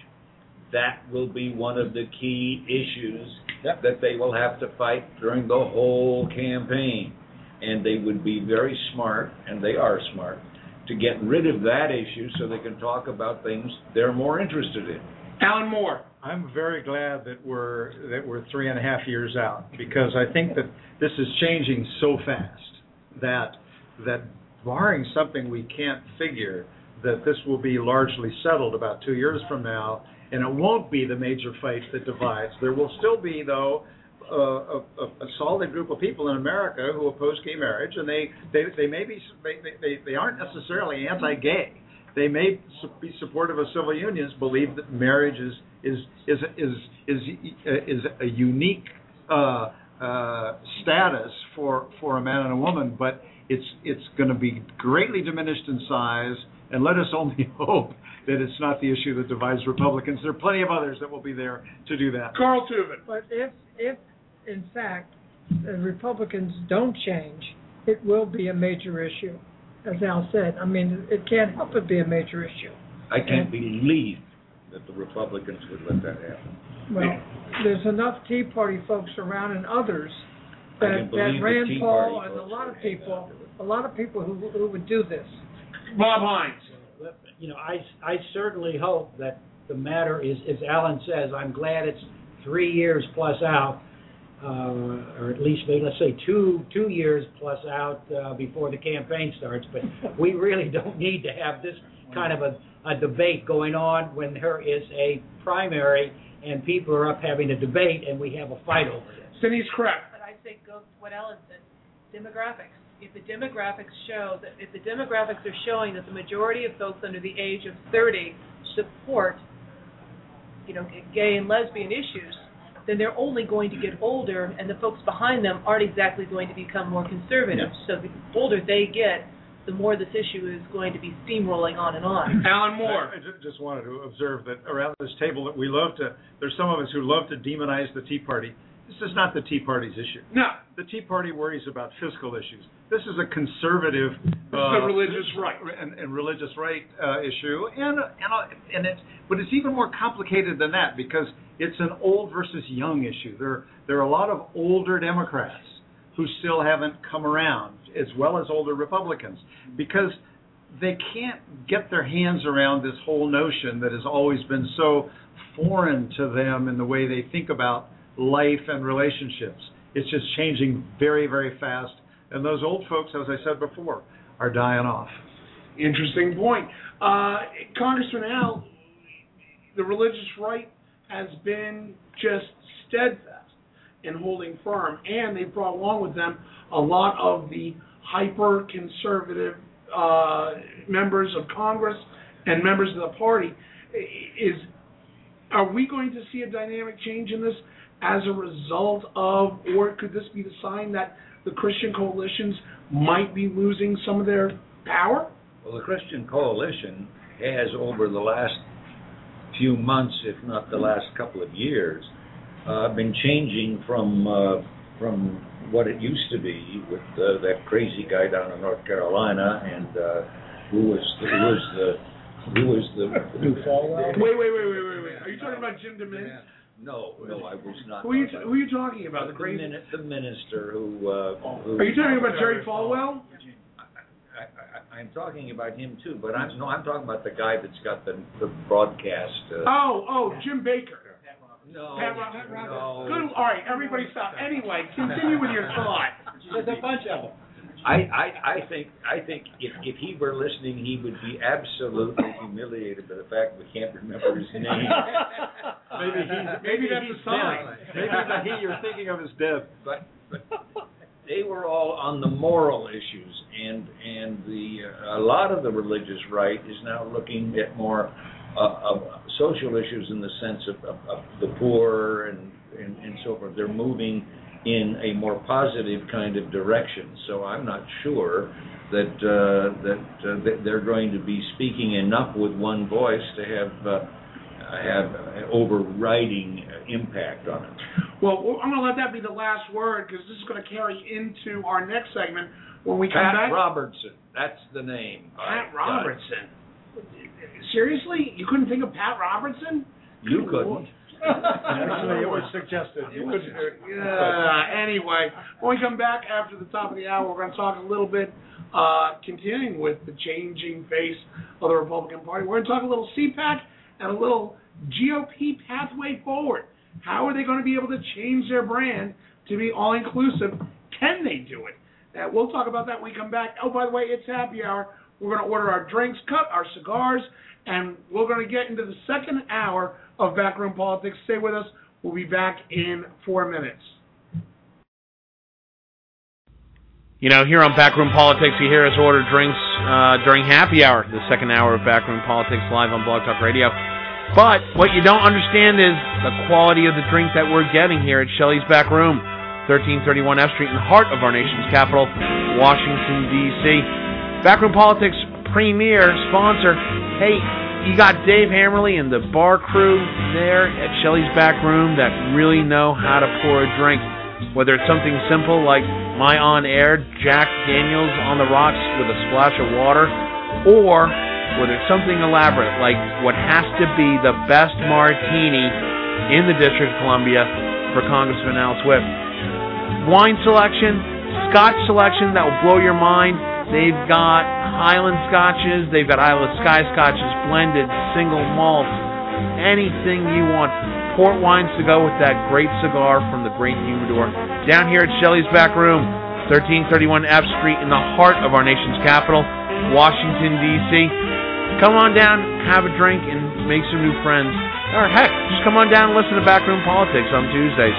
that will be one of the key issues that they will have to fight during the whole campaign. And they would be very smart, and they are smart, to get rid of that issue so they can talk about things they're more interested in. Allen Moore. I'm very glad that we're that we're three and a half years out because I think that this is changing so fast that that barring something we can't figure that this will be largely settled about two years from now and it won't be the major fight that divides. There will still be though a, a, a solid group of people in America who oppose gay marriage and they they, they may be they, they, they aren't necessarily anti-gay they may be supportive of civil unions, believe that marriage is is is is is, is a unique uh, uh, status for for a man and a woman, but it's it's going to be greatly diminished in size. And let us only hope that it's not the issue that divides Republicans. There are plenty of others that will be there to do that. Carl Tuvin. But if, if, in fact, the Republicans don't change, it will be a major issue, as Al said. I mean, it can't help but be a major issue. I can't believe that the Republicans would let that happen. Well, there's enough Tea Party folks around and others I that, can that believe the Rand Tea Paul Party and a folks lot of would people, a lot of people who, who would do this. Bob Hynes. you know, I, I certainly hope that the matter is, as Allen says, I'm glad it's three years plus out, uh, or at least maybe let's say two two years plus out uh, before the campaign starts. But we really don't need to have this kind of a, a debate going on when there is a primary and people are up having a debate and we have a fight over this. Denise Krepp. But I think go what Allen said, demographics. If the demographics show that, if the demographics are showing that the majority of folks under the age of 30 support, you know, gay and lesbian issues, then they're only going to get older, and the folks behind them aren't exactly going to become more conservative. So the older they get, the more this issue is going to be steamrolling on and on. Allen Moore. I ju- just wanted to observe that around this table that we love to, there's some of us who love to demonize the Tea Party. This is not the Tea Party's issue. No. The Tea Party worries about fiscal issues. This is a conservative. This is a religious right. And, and religious right uh, issue, and and uh, and it's but it's even more complicated than that because it's an old versus young issue. There there are a lot of older Democrats who still haven't come around, as well as older Republicans, because they can't get their hands around this whole notion that has always been so foreign to them in the way they think about life and relationships. It's just changing very, very fast. And those old folks, as I said before, are dying off. Interesting point. Uh, Congressman Al, the religious right has been just steadfast and holding firm, and they brought along with them a lot of the hyper conservative uh, members of Congress and members of the party. Is are we going to see a dynamic change in this as a result of, or could this be the sign that the Christian coalitions might be losing some of their power? Well, the Christian Coalition has, over the last few months, if not the last couple of years, uh, been changing from uh, from what it used to be with uh, that crazy guy down in North Carolina and uh, who was the, who was the who was the New Falwell? Wait, wait, wait, wait, wait, wait. Are you talking about Jim DeMint? no no I was not Who are you Who are you talking about? The the, crazy. mini- the minister who, uh, who Are you talking about Jerry Falwell? I, I, I'm talking about him too, but I'm no, I'm talking about the guy that's got the the broadcast. Uh, Oh, oh, Jim Bakker. No, Pat Rob- no. Good. All right, everybody stop. Anyway, continue with your thought. There's a bunch of them. I, I, I think I think if if he were listening, he would be absolutely humiliated by the fact we can't remember his name. Maybe he's Maybe that's he's a sign. dead. Maybe the he you're thinking of is dead. but but they were all on the moral issues, and and the uh, a lot of the religious right is now looking at more uh, of social issues in the sense of, of, of the poor and, and and so forth. They're moving in a more positive kind of direction. So I'm not sure that uh, that, uh, that they're going to be speaking enough with one voice to have. Uh, have an overriding impact on it. Well, I'm going to let that be the last word because this is going to carry into our next segment when we come Pat back. Robertson, that's the name. Pat. Robertson. Seriously, you couldn't think of Pat Robertson? You couldn't. Lord. Actually, it was suggested. You could. Yeah, anyway, when we come back after the top of the hour, we're going to talk a little bit, uh, continuing with the changing face of the Republican Party. We're going to talk a little CPAC and a little GOP pathway forward. How are they going to be able to change their brand to be all inclusive? Can they do it? Uh, we'll talk about that when we come back. Oh, by the way, it's happy hour. We're going to order our drinks, cut our cigars, and we're going to get into the second hour of Backroom Politics. Stay with us. We'll be back in four minutes. You know, here on Backroom Politics, you hear us order drinks uh, during happy hour, the second hour of Backroom Politics live on Blog Talk Radio. But what you don't understand is the quality of the drink that we're getting here at Shelley's Back Room, 1331 F Street, in the heart of our nation's capital, Washington, D.C. Backroom Politics premier sponsor. Hey, you got Dave Hammerly and the bar crew there at Shelley's Back Room that really know how to pour a drink. Whether it's something simple like my on air Jack Daniels on the rocks with a splash of water, or whether it's something elaborate like what has to be the best martini in the District of Columbia for Congressman Al Swift. Wine selection, Scotch selection that will blow your mind. They've got Highland Scotches, they've got Isle of Skye Scotches, blended, single malt, anything you want. Port wines to go with that great cigar from the Great Humidor. Down here at Shelley's Back Room, 1331 F Street in the heart of our nation's capital, Washington, D.C. Come on down, have a drink, and make some new friends. Or heck, just come on down and listen to Backroom Politics on Tuesdays.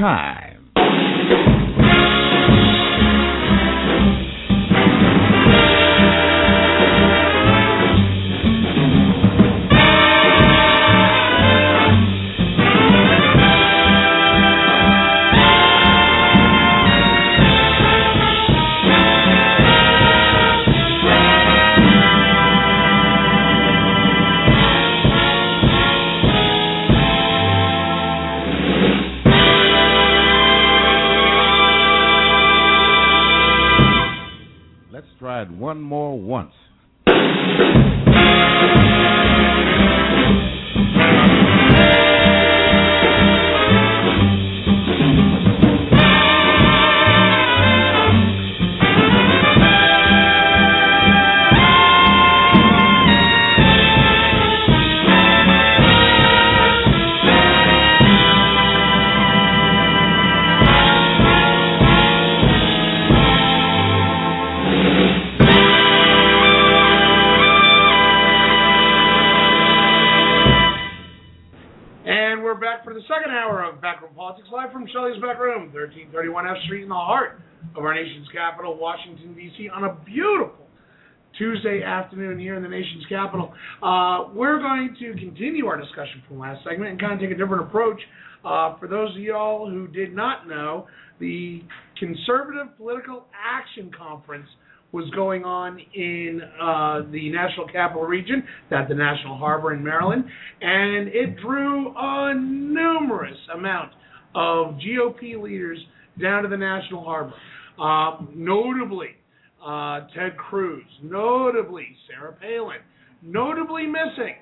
Time. Of our nation's capital, Washington, D.C., on a beautiful Tuesday afternoon here in the nation's capital. Uh, we're going to continue our discussion from last segment and kind of take a different approach. Uh, for those of y'all who did not know, the Conservative Political Action Conference was going on in uh, the National Capital Region, at the National Harbor in Maryland, and it drew a numerous amount of GOP leaders down to the National Harbor. Uh, notably, uh, Ted Cruz, notably Sarah Palin, notably missing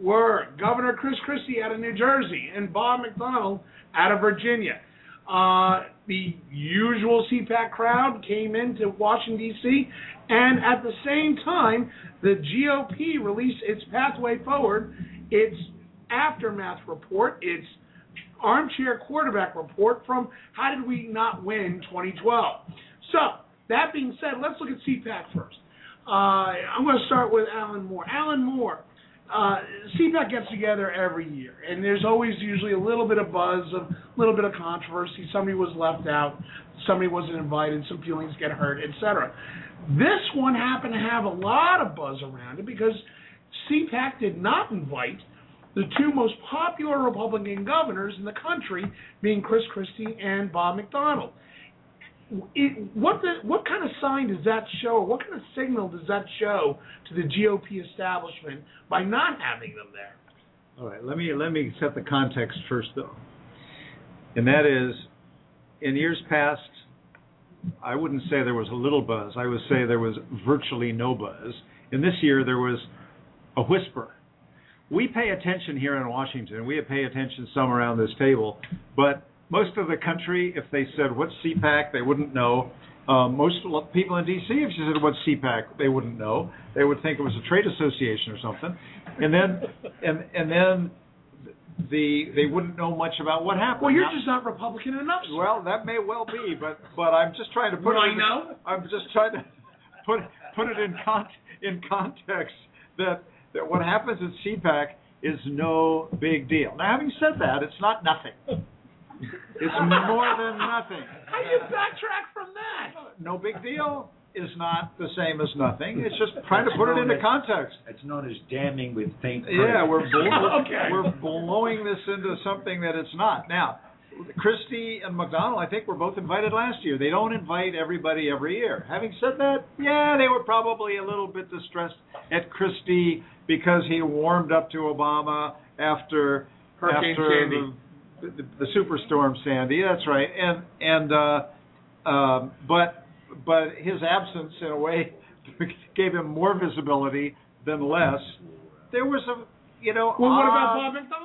were Governor Chris Christie out of New Jersey and Bob McDonnell out of Virginia. Uh, the usual CPAC crowd came into Washington, D.C., and at the same time, the GOP released its pathway forward, its aftermath report, its armchair quarterback report from how did we not win 2012. So, that being said, let's look at CPAC first. Uh, I'm going to start with Allen Moore. Allen Moore, uh, CPAC gets together every year, and there's always usually a little bit of buzz, a little bit of controversy. Somebody was left out, somebody wasn't invited, some feelings get hurt, etc. This one happened to have a lot of buzz around it because CPAC did not invite the two most popular Republican governors in the country, being Chris Christie and Bob McDonnell. It, what the, what kind of sign does that show? What kind of signal does that show to the GOP establishment by not having them there? All right, let me let me set the context first, though, and that is, in years past, I wouldn't say there was a little buzz. I would say there was virtually no buzz. And this year there was a whisper. We pay attention here in Washington. We pay attention some around this table, but most of the country, if they said what's CPAC, they wouldn't know. Um, most people in D.C., if you said what's CPAC, they wouldn't know. They would think it was a trade association or something, and then and and then the they wouldn't know much about what happened. Well, you're Now- just not Republican enough. sir. well, that may well be, but but I'm just trying to put Would it I in, know? I'm just trying to put put it in con- in context that that what happens at CPAC is no big deal. Now, having said that, it's not nothing. It's more than nothing. How do you backtrack from that? No big deal is not the same as nothing. It's just trying to put it into context. It's known as damning with faint praise. Yeah, we're blow- Okay. we're blowing this into something that it's not. Now, Christie and McDonnell, I think, were both invited last year. They don't invite everybody every year. Having said that, yeah, they were probably a little bit distressed at Christie because he warmed up to Obama after Hurricane after Sandy. The, the, the superstorm Sandy. That's right. And and uh, um, but but his absence in a way gave him more visibility than less. There was a you know. Well, what about Bob McDonnell?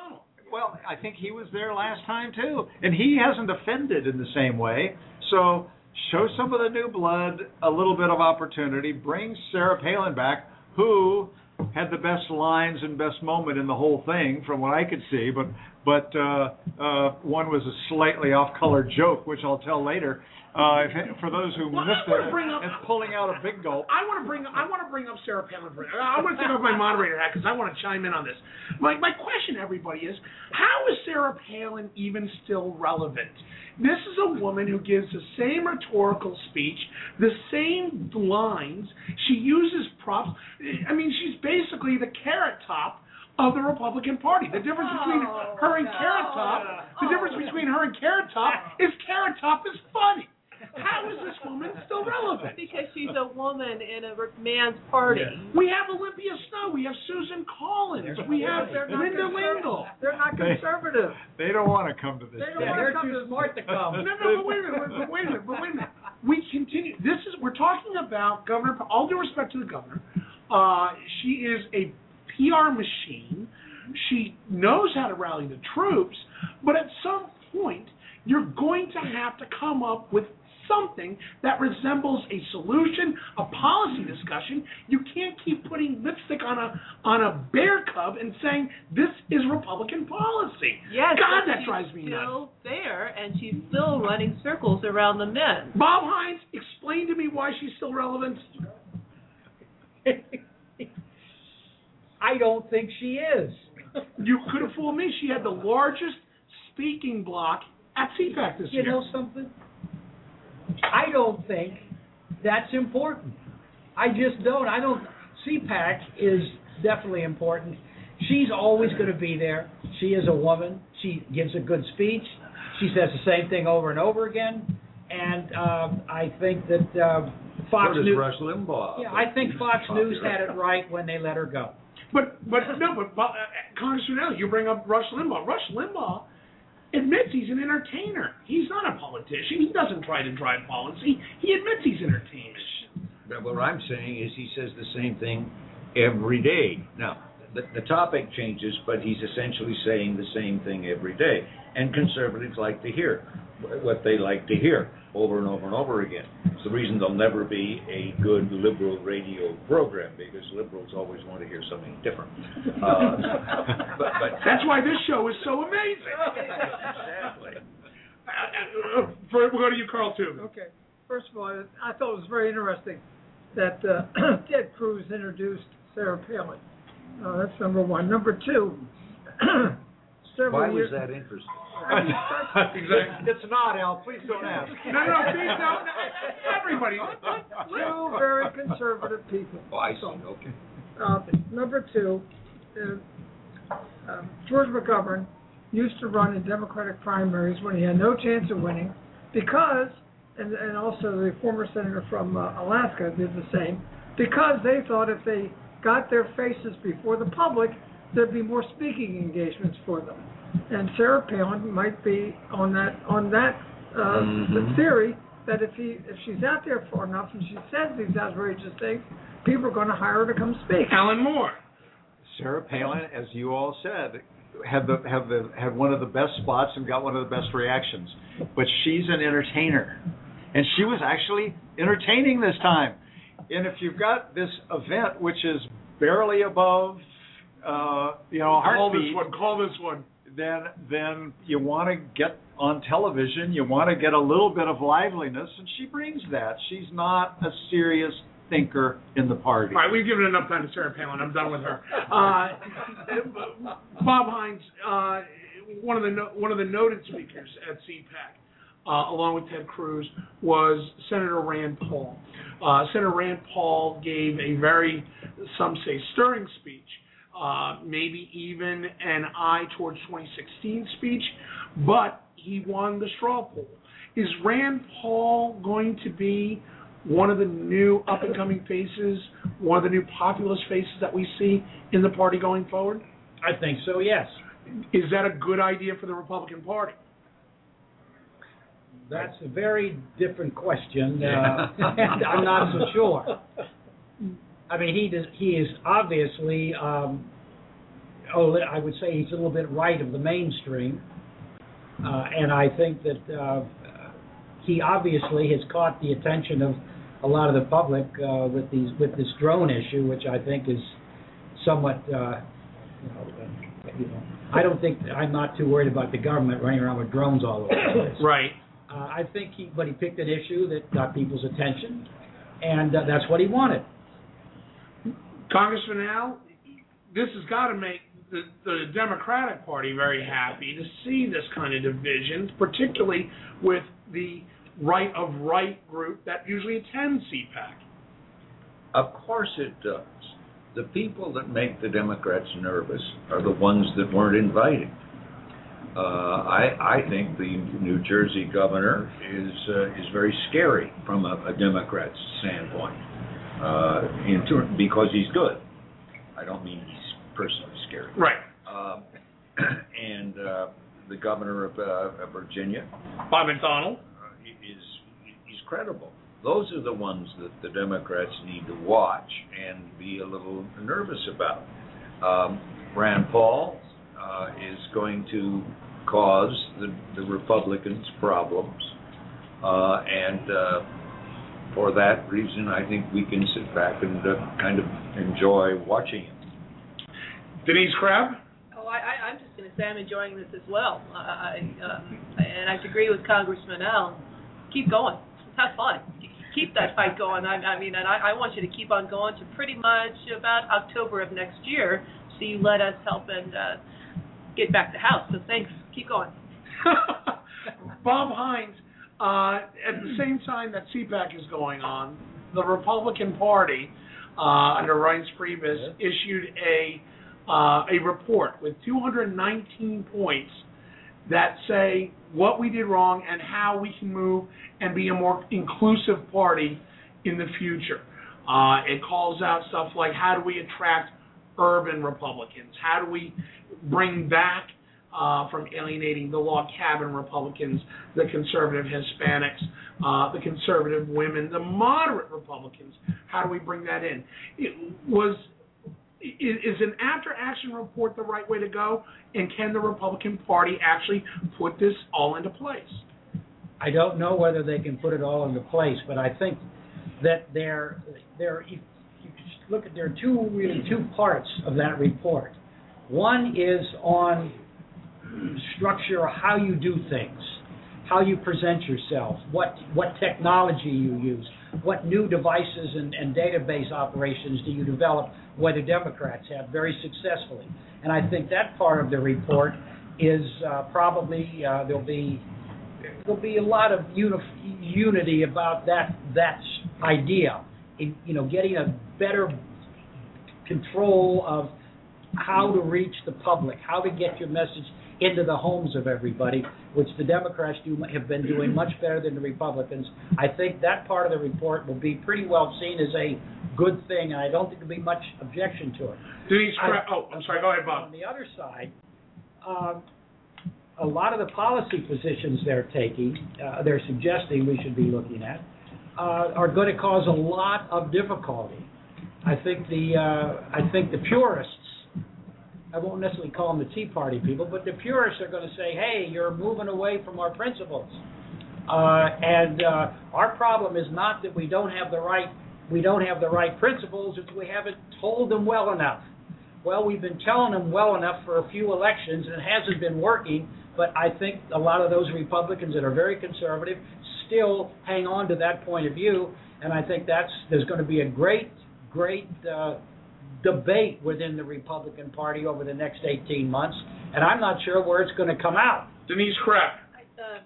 Well, I think he was there last time too, and he hasn't offended in the same way. So show some of the new blood, a little bit of opportunity. Bring Sarah Palin back, who had the best lines and best moment in the whole thing, from what I could see. But but uh, uh, one was a slightly off-color joke, which I'll tell later. Uh, if, for those who Well, I missed wanna it, bring up- it's pulling out a big gulp. I want to bring I want to bring up Sarah Palin for I want to take off my moderator hat because I want to chime in on this. My my question, to everybody, is how is Sarah Palin even still relevant? This is a woman who gives the same rhetorical speech, the same lines. She uses props. I mean, she's basically the carrot top of the Republican Party. The difference between Oh, her and no. Carrot Top, the difference between her and Carrot Top is Carrot Top is funny. How is this woman still relevant? Because she's a woman in a man's party. We have Olympia Snowe. We have Susan Collins. We have They're not Linda conservative. Lingle. They're not conservative. They don't want to come to this. They don't Yeah, wanna they're come too to- smart to come. No, no, but wait a minute, but wait a minute, but wait a minute. We continue. This is we're talking about Governor. All due respect to the governor, uh, she is a PR machine. She knows how to rally the troops, but at some point, you're going to have to come up with something that resembles a solution, a policy discussion. You can't keep putting lipstick on a on a bear cub and saying this is Republican policy. Yes, God, that drives me nuts. still there, and she's still running circles around the men. Bob Hynes, explain to me why she's still relevant. I don't think she is. You could have fooled me. She had the largest speaking block at CPAC this You year. know something? I don't think that's important. I just don't. I don't. CPAC is definitely important. She's always going to be there. She is a woman. She gives a good speech. She says the same thing over and over again. And um, I think that uh, Fox so News. Rush Limbaugh. Yeah, I think Fox News had it right when they let her go. But but no, but, but uh, Congressman you bring up Rush Limbaugh. Rush Limbaugh admits he's an entertainer. He's not a politician. He doesn't try to drive policy. He admits he's entertainment. But what I'm saying is he says the same thing every day. Now, the, the topic changes, but he's essentially saying the same thing every day. And conservatives like to hear what they like to hear over and over and over again. It's the reason there'll never be a good liberal radio program because liberals always want to hear something different. Uh, but, but That's why this show is so amazing. exactly. Uh, uh, we'll go to you, Carl, too. Okay. First of all, I thought it was very interesting that uh, Ted Cruz introduced Sarah Palin. Uh, that's number one. Number two, several Why was years. that interesting? exactly. It's not, Al. Please don't ask. No, no, please, no, no. Everybody. Two very conservative people. Oh, I see. Okay. Uh, number two, uh, um, George McGovern used to run in Democratic primaries when he had no chance of winning because, and, and also the former senator from uh, Alaska did the same, because they thought if they got their faces before the public, there'd be more speaking engagements for them. And Sarah Palin might be on that on that uh, Mhm. theory that if he if she's out there far enough and she says these outrageous things, people are going to hire her to come speak. Allen Moore. Sarah Palin, as you all said, had the had the had one of the best spots and got one of the best reactions. But she's an entertainer, and she was actually entertaining this time. And if you've got this event, which is barely above, uh, you know, Call heartbeat, this one. Call this one. then then you want to get on television. You want to get a little bit of liveliness, and she brings that. She's not a serious thinker in the party. All right, we've given enough time to Sarah Palin. I'm done with her. Uh, Bob Hynes, uh, one of the no, one of the noted speakers at CPAC, uh, along with Ted Cruz, was Senator Rand Paul. Uh, Senator Rand Paul gave a very, some say, stirring speech. Uh, maybe even an eye towards 2016 speech, but he won the straw poll. Is Rand Paul going to be one of the new up and coming faces, one of the new populist faces that we see in the party going forward? I think so. Yes. Is that a good idea for the Republican Party? That's a very different question. Uh, and I'm not so sure. I mean, he does, he is obviously, um, oh, I would say he's a little bit right of the mainstream, uh, and I think that uh, he obviously has caught the attention of a lot of the public uh, with these with this drone issue, which I think is somewhat, uh, you know, you know, I don't think I'm not too worried about the government running around with drones all over the place. Right. Uh, I think he, but he picked an issue that got people's attention, and uh, that's what he wanted. Congressman Al, this has got to make the, the Democratic Party very happy to see this kind of division, particularly with the right of right group that usually attends CPAC. Of course it does. The people that make the Democrats nervous are the ones that weren't invited. Uh, I, I think the New Jersey governor is uh, is very scary from a, a Democrat's standpoint, uh, in ter- because he's good. I don't mean he's personally scary. Right. Um, and uh, the governor of, uh, of Virginia Bob McDonnell, uh, is he's credible. Those are the ones that the Democrats need to watch and be a little nervous about. Um, Rand Paul uh, is going to cause the, the Republicans problems, uh, and uh, for that reason, I think we can sit back and uh, kind of enjoy watching him. Denise Krepp. Oh, I, I, I'm just going to say I'm enjoying this as well. I, I, uh, and I agree with Congressman Al. Keep going. Have fun. Keep that fight going. I, I mean, and I, I want you to keep on going to pretty much about October of next year. So you let us help and uh, get back to house. So thanks. Keep going. Bob Hynes, uh, at the same time that CPAC is going on, the Republican Party, uh, under Reince Priebus, issued a uh, a report with 219 points that say what we did wrong and how we can move and be a more inclusive party in the future. Uh, it calls out stuff like how do we attract urban Republicans? How do we bring back uh, from alienating the log cabin Republicans, the conservative Hispanics, uh, the conservative women, the moderate Republicans? How do we bring that in? It was is, an after action report the right way to go? And can the Republican Party actually put this all into place? I don't know whether they can put it all into place, but I think that you just look at there are two really two parts of that report. One is on structure, how you do things, how you present yourself, what what technology you use, what new devices and, and database operations do you develop, whether Democrats have very successfully. And I think that part of the report is uh, probably uh, there'll be there'll be a lot of uni- unity about that that idea. In, you know, getting a better control of how to reach the public, how to get your message into the homes of everybody, which the Democrats do have been doing much better than the Republicans. I think that part of the report will be pretty well seen as a good thing, and I don't think there'll be much objection to it. Denise, I- oh, I'm sorry. Go ahead, Bob. On the other side, um, a lot of the policy positions they're taking, uh, they're suggesting we should be looking at, uh, are going to cause a lot of difficulty. I think the uh, I think the purists, I won't necessarily call them the Tea Party people, but the purists are going to say, "Hey, you're moving away from our principles." Uh, and uh, our problem is not that we don't have the right we don't have the right principles; it's we haven't told them well enough. Well, we've been telling them well enough for a few elections, and it hasn't been working. But I think a lot of those Republicans that are very conservative still hang on to that point of view, and I think that's there's going to be a great, great uh, debate within the Republican Party over the next 18 months, and I'm not sure where it's going to come out. Denise Krepp. I, uh,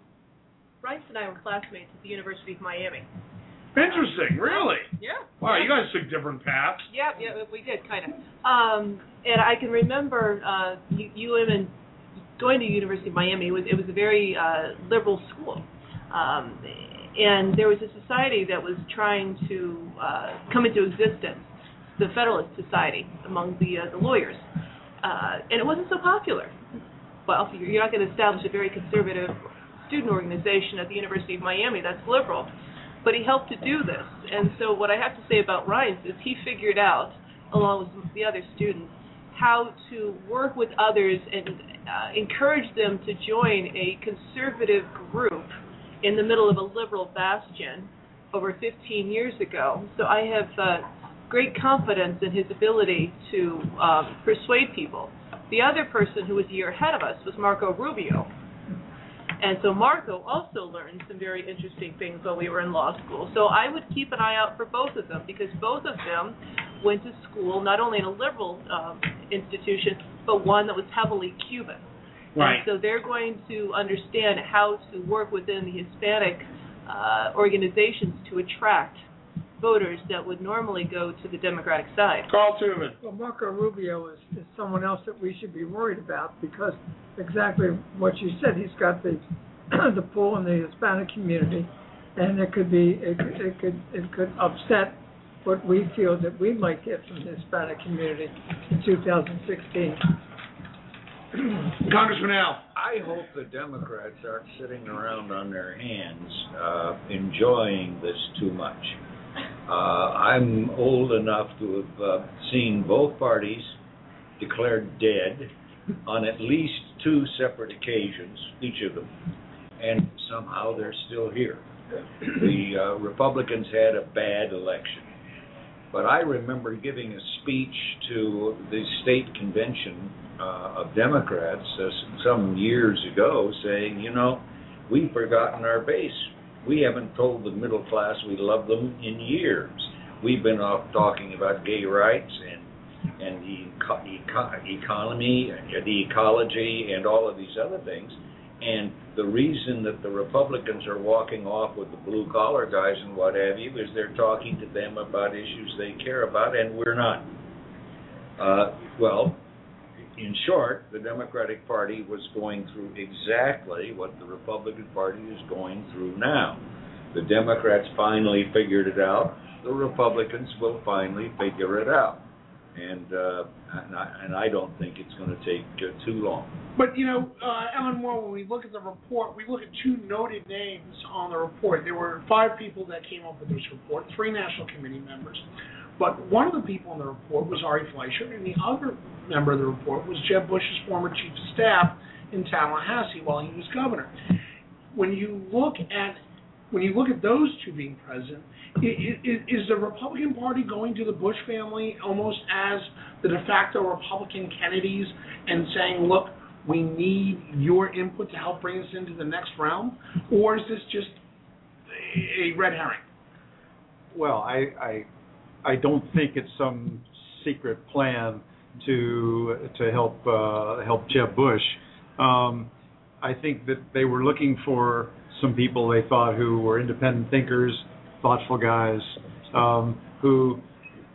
Reince and I were classmates at the University of Miami. Interesting, really. Yeah. Wow, yeah. you guys took different paths. Yeah, yeah, we did kind of. Um, and I can remember uh, U- UM and going to University of Miami. It was it was a very uh, liberal school, um, and there was a society that was trying to uh, come into existence, the Federalist Society among the uh, the lawyers, uh, and it wasn't so popular. Well, you're not going to establish a very conservative student organization at the University of Miami that's liberal but he helped to do this. And so what I have to say about Reince is he figured out, along with the other students, how to work with others and uh, encourage them to join a conservative group in the middle of a liberal bastion over 15 years ago. So I have uh, great confidence in his ability to um, persuade people The other person who was a year ahead of us was Marco Rubio. And so Marco also learned some very interesting things while we were in law school. So I would keep an eye out for both of them because both of them went to school not only in a liberal um, institution, but one that was heavily Cuban. Right. And so they're going to understand how to work within the Hispanic uh, organizations to attract voters that would normally go to the Democratic side. Carl Tuvin. Well, Marco Rubio is, is someone else that we should be worried about because exactly what you said, he's got the the pull in the Hispanic community, and it could be it, could- it could it could upset what we feel that we might get from the Hispanic community in 2016. Congressman Al. I hope the Democrats aren't sitting around on their hands uh, enjoying this too much. Uh, I'm old enough to have uh, seen both parties declared dead on at least two separate occasions, each of them, and somehow they're still here. The uh, Republicans had a bad election. But I remember giving a speech to the state convention uh, of Democrats uh, some years ago saying, you know, we've forgotten our base. We haven't told the middle class we love them in years. We've been off talking about gay rights and and the eco- eco- economy, the ecology, and all of these other things. And the reason that the Republicans are walking off with the blue collar guys and what have you is they're talking to them about issues they care about, and we're not. Uh, well, in short, the Democratic Party was going through exactly what the Republican Party is going through now. The Democrats finally figured it out. The Republicans will finally figure it out. And uh, and, I, and I don't think it's going to take uh, too long. But you know, uh, Allen Moore, when we look at the report, we look at two noted names on the report. There were five people that came up with this report, three national committee members. But one of the people in the report was Ari Fleischer, and the other member of the report was Jeb Bush's former chief of staff in Tallahassee while he was governor. When you look at when you look at those two being present, is the Republican Party going to the Bush family almost as the de facto Republican Kennedys and saying, look, we need your input to help bring us into the next realm? Or is this just a a red herring? Well, I, I, I don't think it's some secret plan to to help uh, help Jeb Bush. Um, I think that they were looking for some people they thought who were independent thinkers, thoughtful guys, um, who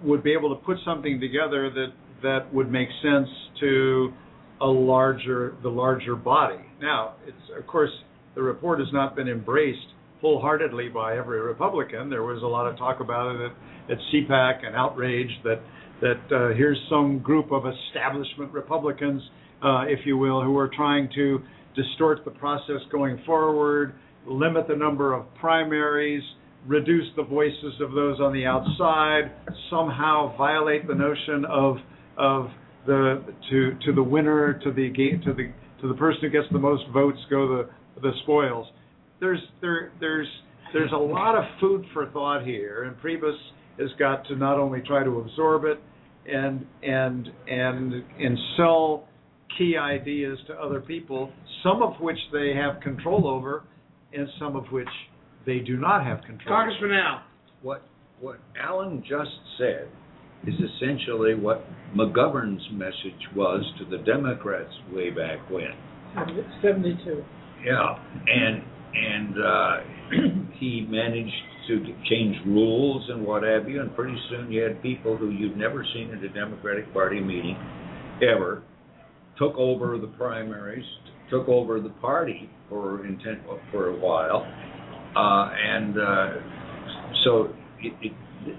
would be able to put something together that that would make sense to a larger the larger body. Now, it's of course the report has not been embraced wholeheartedly by every Republican. There was a lot of talk about it at, at CPAC and outrage that that uh, here's some group of establishment Republicans, uh, if you will, who are trying to distort the process going forward, limit the number of primaries, reduce the voices of those on the outside, somehow violate the notion of of the to to the winner to the to the to the person who gets the most votes go the the spoils. There's there there's there's a lot of food for thought here, and Priebus has got to not only try to absorb it and and and and sell key ideas to other people, some of which they have control over, and some of which they do not have control. over. Congressman Al. What what Allen just said is essentially what McGovern's message was to the Democrats way back when. 72. Yeah, and and uh, he managed to change rules and what have you, and pretty soon you had people who you'd never seen at a Democratic Party meeting ever took over the primaries, took over the party for intent for a while, uh, and uh, so it, it,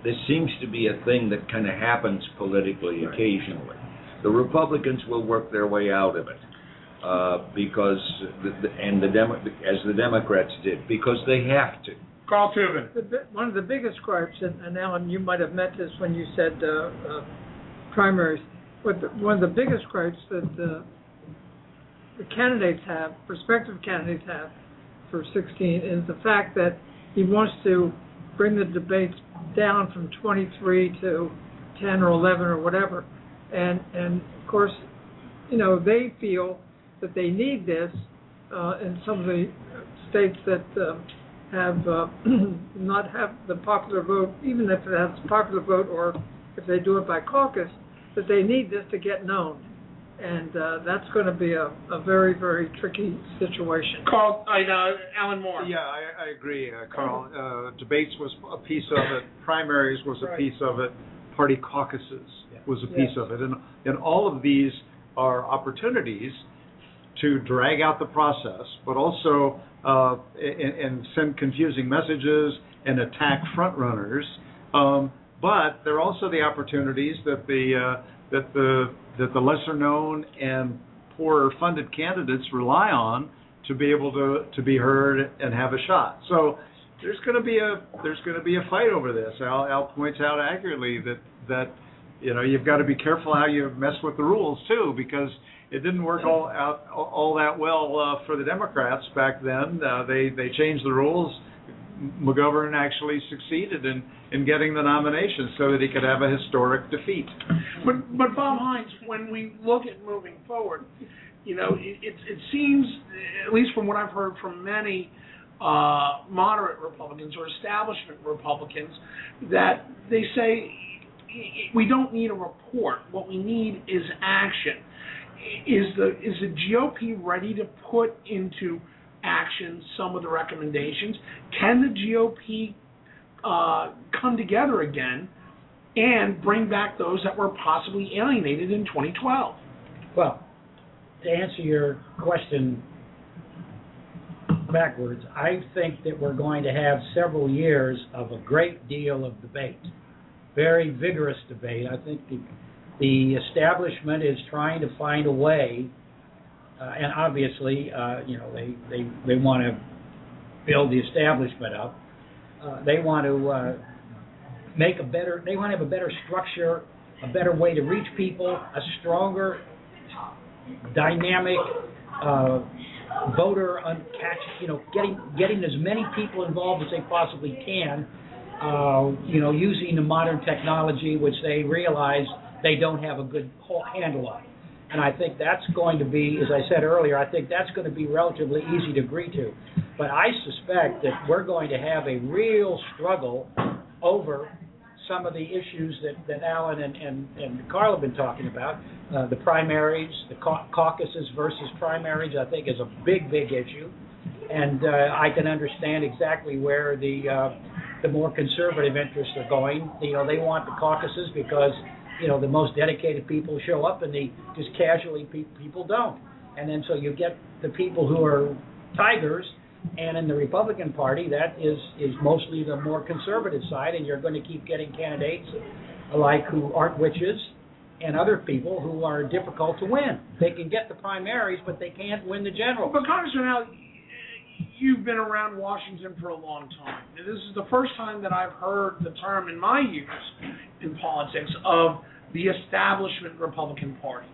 this seems to be a thing that kind of happens politically occasionally. The Republicans will work their way out of it uh, because, the, the, and the Demo- as the Democrats did, because they have to. Carl Tuvin. The, one of the biggest gripes, and, and Allen, you might have met this when you said uh, uh, primaries, but the, one of the biggest gripes that the, the candidates have, prospective candidates have for 16, is the fact that he wants to bring the debates down from 23 to 10 or 11 or whatever. And, and of course, you know, they feel that they need this uh, in some of the states that um, have uh, not have the popular vote, even if it has a popular vote or if they do it by caucus, that they need this to get known. And uh, that's going to be a, a very, very tricky situation. Carl, I know, Allen Moore. Yeah, I, I agree, uh, Carl. Uh, debates was a piece of it. Primaries was a Right. piece of it. Party caucuses was a piece Yes. of it, and and all of these are opportunities to drag out the process, but also uh, and, and send confusing messages and attack front runners. Um, but there are also the opportunities that the uh, that the that the lesser known and poorer funded candidates rely on to be able to to be heard and have a shot. So there's going to be a there's going to be a fight over this. Al, Al points out accurately that that you know you've got to be careful how you mess with the rules too because it didn't work all out all that well uh, for the Democrats back then. Uh, they they changed the rules. McGovern actually succeeded in in getting the nomination so that he could have a historic defeat. But but Bob Hynes, when we look at moving forward, you know, it it, it seems, at least from what I've heard from many uh, moderate Republicans or establishment Republicans, that they say we don't need a report. What we need is action. Is the is the GOP ready to put into action some of the recommendations? Can the GOP uh, come together again and bring back those that were possibly alienated in 2012? Well, to answer your question backwards, I think that we're going to have several years of a great deal of debate, very vigorous debate. I think the establishment is trying to find a way, uh, and obviously, uh, you know, they, they, they want to build the establishment up. Uh, they want to uh, make a better, they want to have a better structure, a better way to reach people, a stronger dynamic uh, voter un- catch, you know, getting getting as many people involved as they possibly can, uh, you know, using the modern technology which they realize they don't have a good handle on. It. And I think that's going to be, as I said earlier, I think that's going to be relatively easy to agree to. But I suspect that we're going to have a real struggle over some of the issues that, that Allen and, and, and Carl have been talking about. Uh, the primaries, the cau- caucuses versus primaries, I think is a big, big issue. And uh, I can understand exactly where the uh, the more conservative interests are going. You know, they want the caucuses because you know the most dedicated people show up, and the just casually pe- people don't. And then so you get the people who are tigers and in the Republican Party, that is is mostly the more conservative side, and you're going to keep getting candidates like who aren't witches and other people who are difficult to win. They can get the primaries, but they can't win the general. But Congressman Al, you've been around Washington for a long time. This is the first time that I've heard the term in my years in politics of the establishment Republican Party.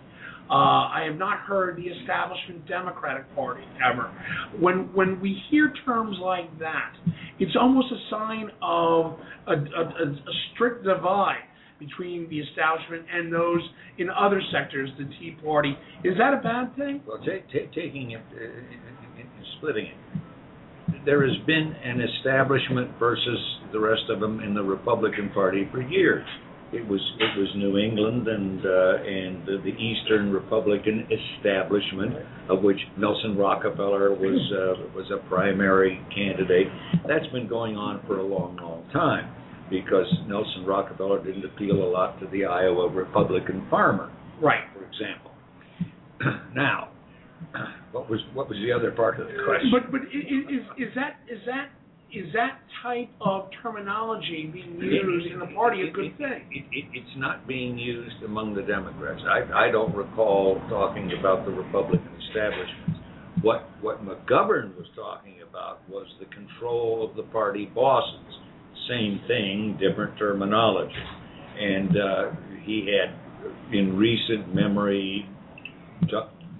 Uh, I have not heard the establishment Democratic Party ever. When when we hear terms like that, it's almost a sign of a, a, a, strict divide between the establishment and those in other sectors, the Tea Party. Is that a bad thing? Well, ta- ta- taking it, uh, splitting it, there has been an establishment versus the rest of them in the Republican Party for years. It was it was New England and uh, and the, the Eastern Republican establishment, of which Nelson Rockefeller was uh, was a primary candidate. That's been going on for a long, long time because Nelson Rockefeller didn't appeal a lot to the Iowa Republican farmer Right. for example. now, what was what was the other part of the question? But but i- i- is is that is that is that type of terminology being used in the party a good thing? It, it, it's not being used among the Democrats. I, I don't recall talking about the Republican establishment. What what McGovern was talking about was the control of the party bosses. Same thing, different terminology. And uh, he had, in recent memory,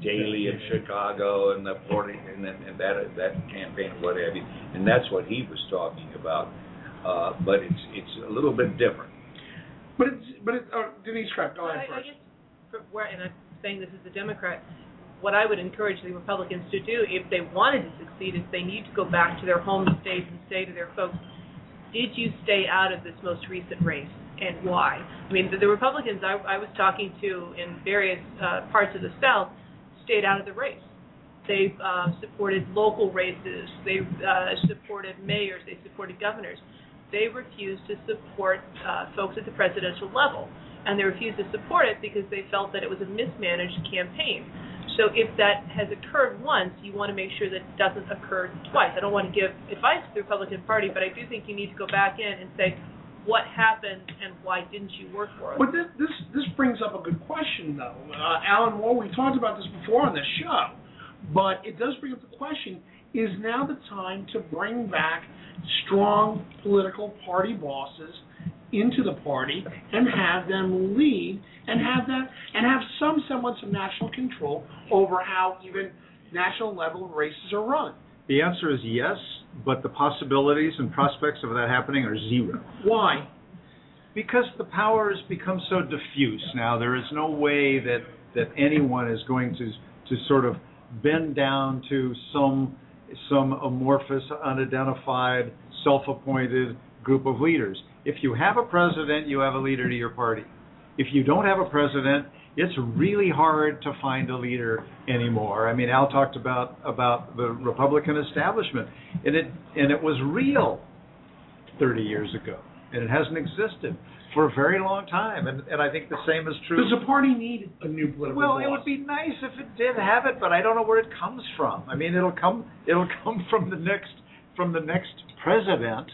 Chuck Daly in Chicago and the forty and, then, and that that campaign and what have you, and that's what he was talking about. Uh, but it's it's a little bit different. But it's but it, uh, Denise Krepp, go But ahead I, I guess for where, and I'm saying this as a Democrat. What I would encourage the Republicans to do, if they wanted to succeed, is they need to go back to their home states and say to their folks, did you stay out of this most recent race and why? I mean, the, the Republicans I, I was talking to in various uh, parts of the South stayed out of the race. They uh, supported local races. They uh, supported mayors. They supported governors. They refused to support uh, folks at the presidential level, and they refused to support it because they felt that it was a mismanaged campaign. So if that has occurred once, you want to make sure that it doesn't occur twice. I don't want to give advice to the Republican Party, but I do think you need to go back in and say, what happened and why didn't you work for us? But this this, this brings up a good question, though. Uh, Allen Moore, we talked about this before on this show, but it does bring up the question: Is now the time to bring back strong political party bosses into the party and have them lead and have them and have some semblance of national control over how even national level races are run? The answer is yes, but the possibilities and prospects of that happening are zero. Why? Because the power has become so diffuse now, there is no way that, that anyone is going to to sort of bend down to some some amorphous, unidentified, self-appointed group of leaders. If you have a president, you have a leader to your party. If you don't have a president, it's really hard to find a leader anymore. I mean, Al talked about about the Republican establishment, and it and it was real 30 years ago, and it hasn't existed for a very long time. And and I think the same is true. Does the party need a new political Well, it would be nice if it did have it, but I don't know where it comes from. I mean, it'll come it'll come from the next from the next president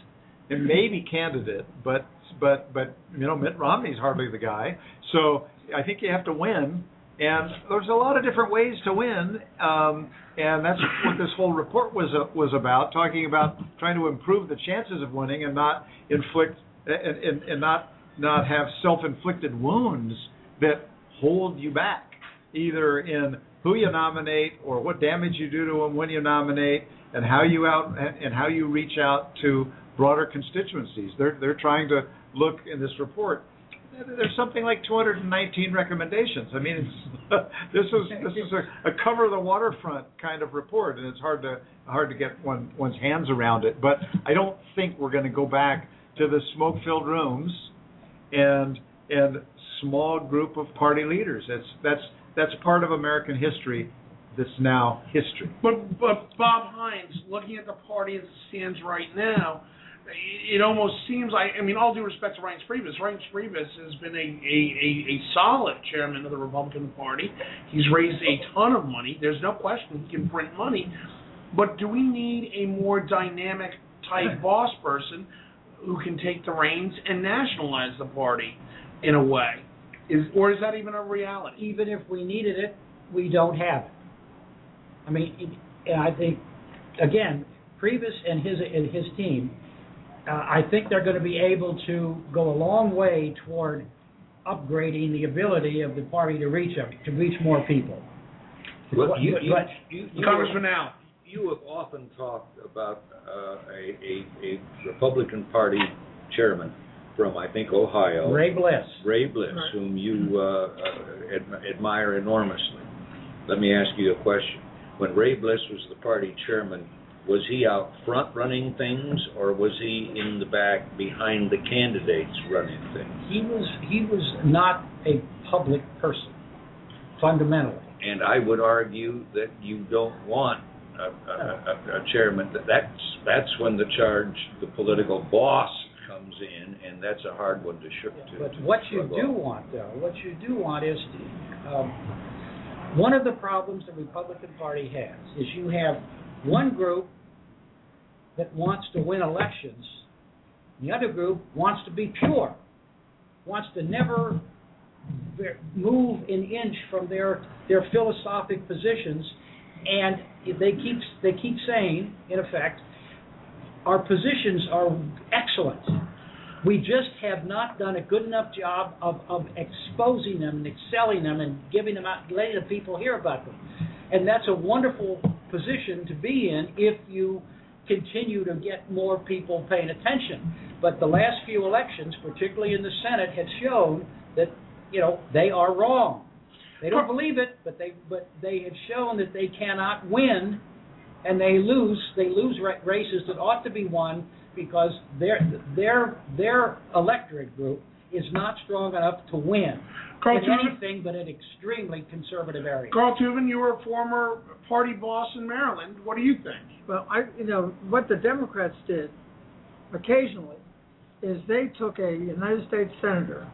and maybe candidate, but but but you know Mitt Romney's hardly the guy. So I think you have to win, and there's a lot of different ways to win, um, and that's what this whole report was uh, was about, talking about trying to improve the chances of winning and not inflict and, and, and not not have self-inflicted wounds that hold you back, either in who you nominate or what damage you do to them when you nominate, and how you out and how you reach out to broader constituencies. They're they're trying to look in this report. There's something like 219 recommendations. I mean, this is this is a, a cover the waterfront kind of report, and it's hard to hard to get one one's hands around it. But I don't think we're going to go back to the smoke-filled rooms and and small group of party leaders. That's that's that's part of American history that's now history. But but Bob Hynes, looking at the party as it stands right now, it almost seems like I mean, all due respect to Reince Priebus, Reince Priebus has been a, a, a, a solid chairman of the Republican Party. He's raised a ton of money. There's no question he can print money. But do we need a more dynamic type boss person who can take the reins and nationalize the party in a way? Is or is that even a reality? Even if we needed it, we don't have it. I mean, and I think, again, Priebus and his and his team, uh, I think they're going to be able to go a long way toward upgrading the ability of the party to reach up, to reach more people. Well, you, you, But- you, you, Congressman Al. you have often talked about uh, a, a, a Republican Party chairman from, I think, Ohio. Ray Bliss. Ray Bliss, Right. whom you uh, uh, ad- admire enormously. Let me ask you a question. When Ray Bliss was the party chairman, was he out front running things, or was he in the back behind the candidates running things? He was he was not a public person, fundamentally. And I would argue that you don't want a, a, a, a chairman. That that's that's when the charge, the political boss comes in, and that's a hard one to shoot to. But to what you do want, though, what you do want is, um, one of the problems the Republican Party has is you have one group that wants to win elections, the other group wants to be pure, wants to never move an inch from their their philosophic positions, and they keep they keep saying, in effect, our positions are excellent. We just have not done a good enough job of, of exposing them and excelling them and giving them out, letting the people hear about them. And that's a wonderful position to be in if you continue to get more people paying attention. But the last few elections, particularly in the Senate, have shown that you know they are wrong. They don't believe it, but they but they have shown that they cannot win, and they lose. They lose races that ought to be won because their their their electorate group is not strong enough to win Carl in Tuvin, anything but an extremely conservative area. Carl Tuvin, you were a former party boss in Maryland. What do you think? Well, I, you know, what the Democrats did occasionally is they took a United States senator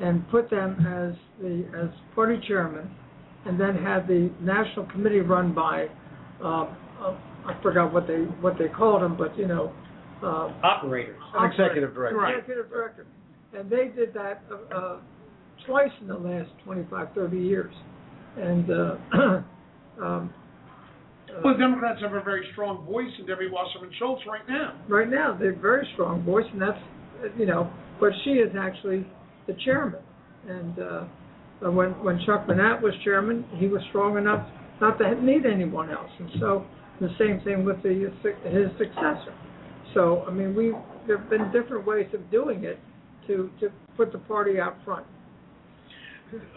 and put them as the as party chairman, and then had the national committee run by, uh, uh, I forgot what they what they called him, but you know, uh, Operators. An executive director. Right. executive director, and they did that uh, uh, twice in the last 25, 30 years, and. Uh, um, uh, Well, the Democrats have a very strong voice in Debbie Wasserman Schultz right now. right now they're a very strong voice, and that's uh, you know, but she is actually the chairman. And uh, uh, when when Chuck Manatt was chairman, he was strong enough not to need anyone else. And so the same thing with the his successor. So I mean, we there have been different ways of doing it to to put the party out front.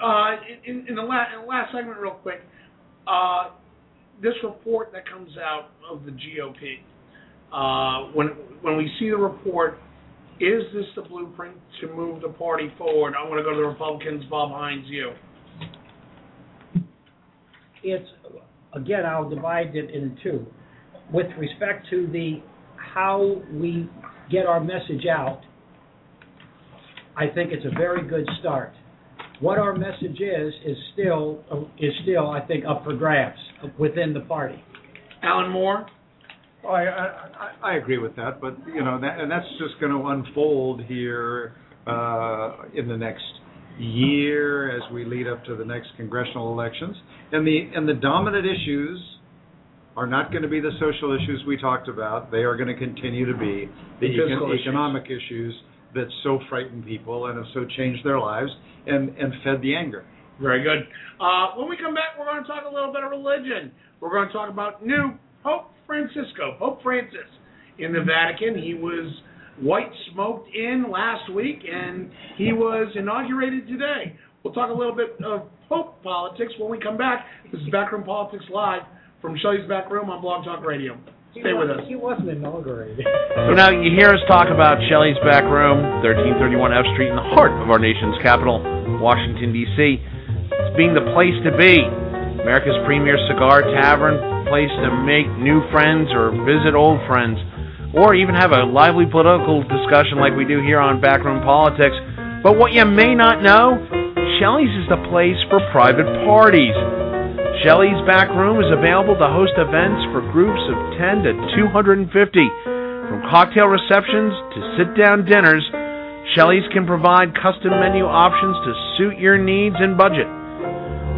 Uh, in, in the last in the last segment, real quick, uh, this report that comes out of the GOP. Uh, when when we see the report, is this the blueprint to move the party forward? I'm going to go to the Republicans. Bob Hynes, you. it's again I'll divide it in two. With respect to the how we get our message out, I think it's a very good start. What our message is is still is still I think up for grabs within the party. Allen Moore. Oh, I, I, I I agree with that, but you know, that, and that's just going to unfold here uh, in the next year as we lead up to the next congressional elections. And the and the dominant issues are not going to be the social issues we talked about. They are going to continue to be the, The econ- issues. economic issues that so frighten people and have so changed their lives and and fed the anger. Very good. Uh, when we come back, we're going to talk a little bit of religion. We're going to talk about new Pope Francisco, Pope Francis in the Vatican. He was white smoked in last week, and he was inaugurated today. We'll talk a little bit of Pope politics when we come back. This is Backroom Politics Live from Shelley's Back Room on Blog Talk Radio. Stay with us. He wasn't inaugurated. So now you hear us talk about Shelley's Back Room, 1331 F Street, in the heart of our nation's capital, Washington, D.C. It's being the place to be. America's premier cigar tavern, place to make new friends or visit old friends, or even have a lively political discussion like we do here on Backroom Politics. But what you may not know, Shelley's is the place for private parties. Shelley's Back Room is available to host events for groups of 10 to 250. From cocktail receptions to sit down dinners, Shelley's can provide custom menu options to suit your needs and budget.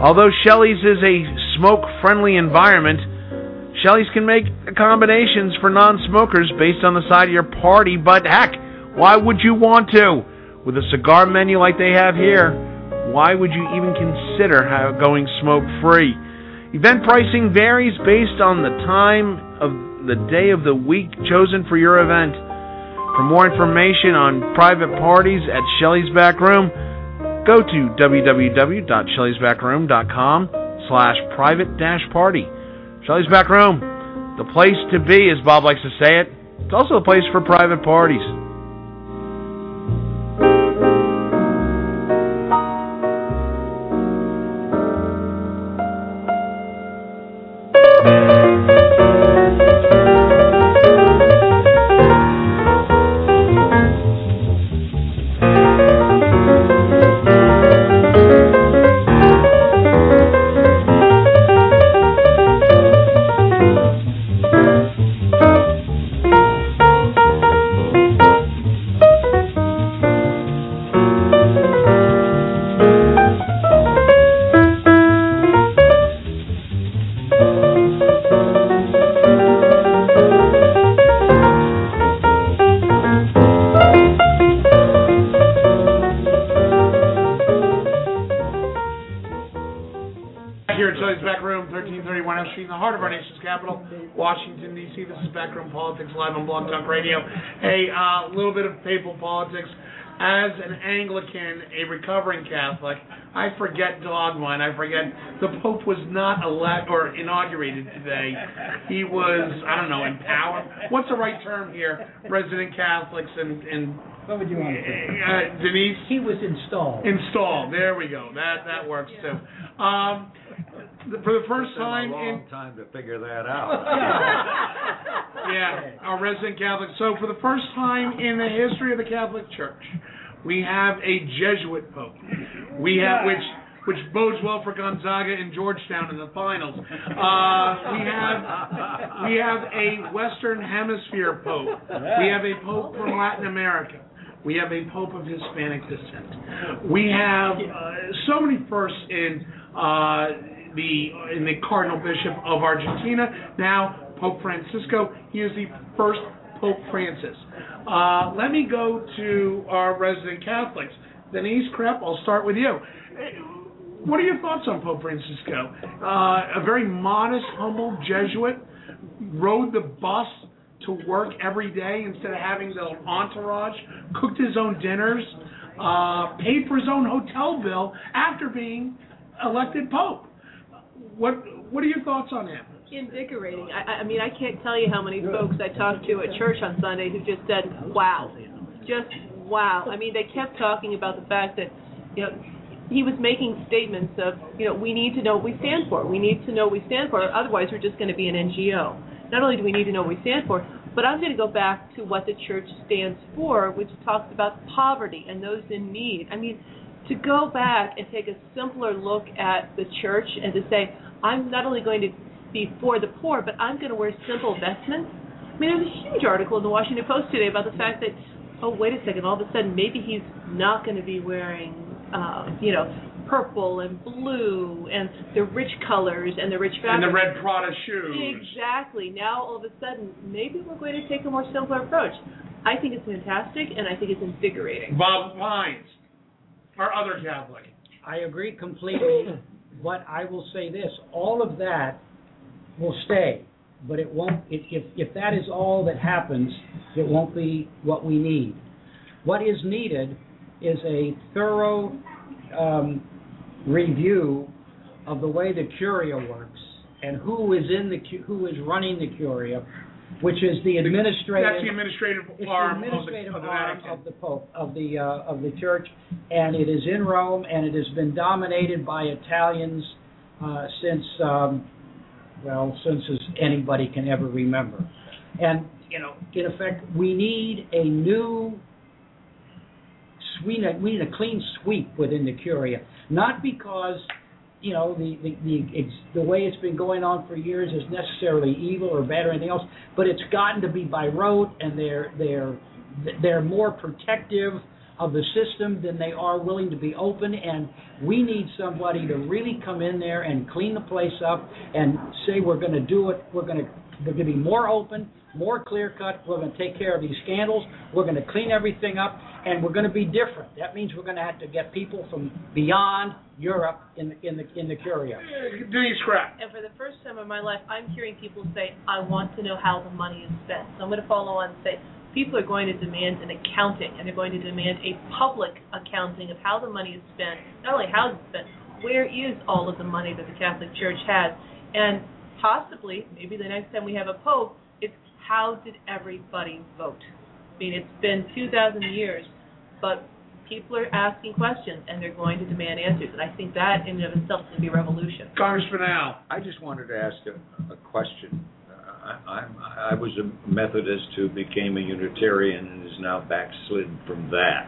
Although Shelley's is a smoke friendly environment, Shelley's can make accommodations for non smokers based on the side of your party, but heck, why would you want to? With a cigar menu like they have here, why would you even consider going smoke free? Event pricing varies based on the time of the day of the week chosen for your event. For more information on private parties at Shelley's Back Room, go to www.shelley'sbackroom.com slash private dash party. Shelley's Back Room, the place to be, as Bob likes to say it. It's also a place for private parties. Washington, D.C. This is Backroom Politics live on Blog Talk Radio. Hey, a uh, little bit of papal politics. as an Anglican, a recovering Catholic, I forget dogma and I forget the Pope was not elect or inaugurated today. He was, I don't know, empowered. What's the right term here? Resident Catholics and, and What would you want to say? uh, Denise? He was installed. Installed. There we go. That that works too. Um, for the first Took them time a in long time to figure that out. yeah, our resident Catholic. So for the first time in the history of the Catholic Church, we have a Jesuit pope. We have which which bodes well for Gonzaga and Georgetown in the finals. Uh, we have we have a Western Hemisphere pope. We have a pope from Latin America. We have a pope of Hispanic descent. We have uh, so many firsts in uh, the in the cardinal bishop of Argentina. Now Pope Francisco. He is the first Pope Francis. Uh, let me go to our resident Catholics. Denise Krepp, I'll start with you. What are your thoughts on Pope Francisco? Uh, a very modest, humble Jesuit, rode the bus to work every day instead of having the entourage, cooked his own dinners, uh, paid for his own hotel bill after being elected Pope. What What are your thoughts on that? Invigorating. I, I- mean, I can't tell you how many folks I talked to at church on Sunday who just said, "Wow, just wow." I mean, they kept talking about the fact that, you know, he was making statements of, you know, we need to know what we stand for. We need to know what we stand for. Otherwise, we're just going to be an NGO. Not only do we need to know what we stand for, but I'm going to go back to what the church stands for, which talks about poverty and those in need. I mean, to go back and take a simpler look at the church and to say, I'm not only going to be for the poor, but I'm going to wear simple vestments. I mean, there's a huge article in the Washington Post today about the fact that, oh, wait a second, all of a sudden maybe he's not going to be wearing, uh, you know, purple and blue and the rich colors and the rich And fabrics. the red Prada shoes. Exactly. Now all of a sudden, maybe we're going to take a more simpler approach. I think it's fantastic, and I think it's invigorating. Bob Hynes, our other Catholic. I agree completely, but I will say this, all of that will stay, but it won't, if, if, if that is all that happens, it won't be what we need. What is needed is a thorough um, review of the way the Curia works and who is in the, who is running the Curia, which is the administrative. That's the administrative arm the of the, administrative of the arm Vatican. of the Pope, of the, uh, of the church, and it is in Rome, and it has been dominated by Italians, uh, since, um, well, since as anybody can ever remember. And, you know, in effect, we need a new, we need, we need a clean sweep within the Curia, not because, you know, the, the, the, the way it's been going on for years is necessarily evil or bad or anything else, but it's gotten to be by rote, and they're, they're, they're more protective of the system than they are willing to be open, and we need somebody to really come in there and clean the place up and say we're going to do it. We're going to we're going to be more open, more clear cut. We're going to take care of these scandals. We're going to clean everything up, and we're going to be different. That means we're going to have to get people from beyond Europe in the in the in the Curia. Denise Krepp. And for the first time in my life, I'm hearing people say, I want to know how the money is spent. So I'm going to follow on and say, people are going to demand an accounting, and they're going to demand a public accounting of how the money is spent. Not only how it's spent, where is all of the money that the Catholic Church has? And possibly, maybe the next time we have a pope, it's how did everybody vote? I mean, it's been 2,000 years, but people are asking questions, and they're going to demand answers. And I think that, in and of itself, is going to be a revolution. Congressman Al. I just wanted to ask a, a question. Uh, I, I'm, I was a Methodist who became a Unitarian and is now backslid from that.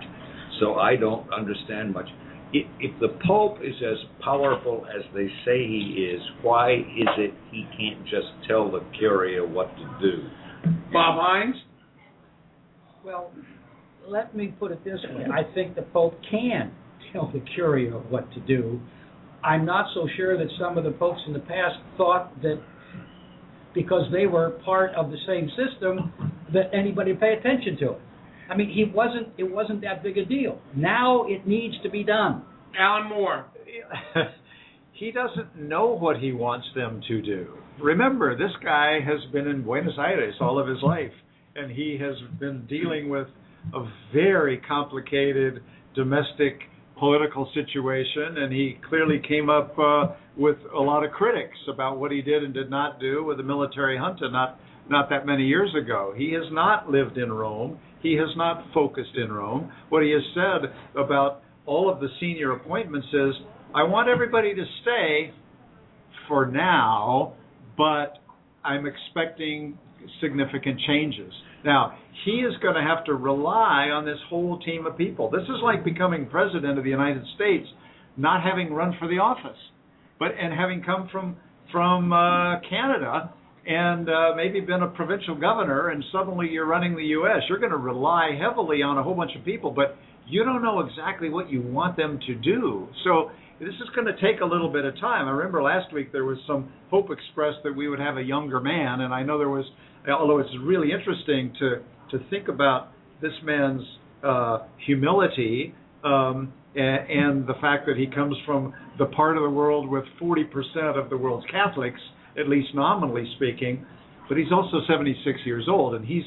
So I don't understand much. If, if the Pope is as powerful as they say he is, why is it he can't just tell the Curia what to do? Bob Hynes. Well, let me put it this way. I think the Pope can tell the Curia what to do. I'm not so sure that some of the popes in the past thought that because they were part of the same system that anybody would pay attention to it. I mean, he wasn't. It wasn't that big a deal. Now it needs to be done. Allen Moore. he doesn't know what he wants them to do. Remember, this guy has been in Buenos Aires all of his life, and he has been dealing with a very complicated domestic political situation, and he clearly came up uh, with a lot of critics about what he did and did not do with the military junta not not that many years ago. He has not lived in Rome. He has not focused in Rome. What he has said about all of the senior appointments is, I want everybody to stay for now, but I'm expecting significant changes. Now, he is going to have to rely on this whole team of people. This is like becoming president of the United States, not having run for the office, but and having come from from uh, Canada and uh, maybe been a provincial governor, and suddenly you're running the U.S. You're going to rely heavily on a whole bunch of people, but you don't know exactly what you want them to do. So this is going to take a little bit of time. I remember last week there was some hope expressed that we would have a younger man, and I know there was, although it's really interesting to to think about this man's uh, humility um, and, and the fact that he comes from the part of the world with 40% of the world's Catholics at least nominally speaking. But he's also 76 years old, and he's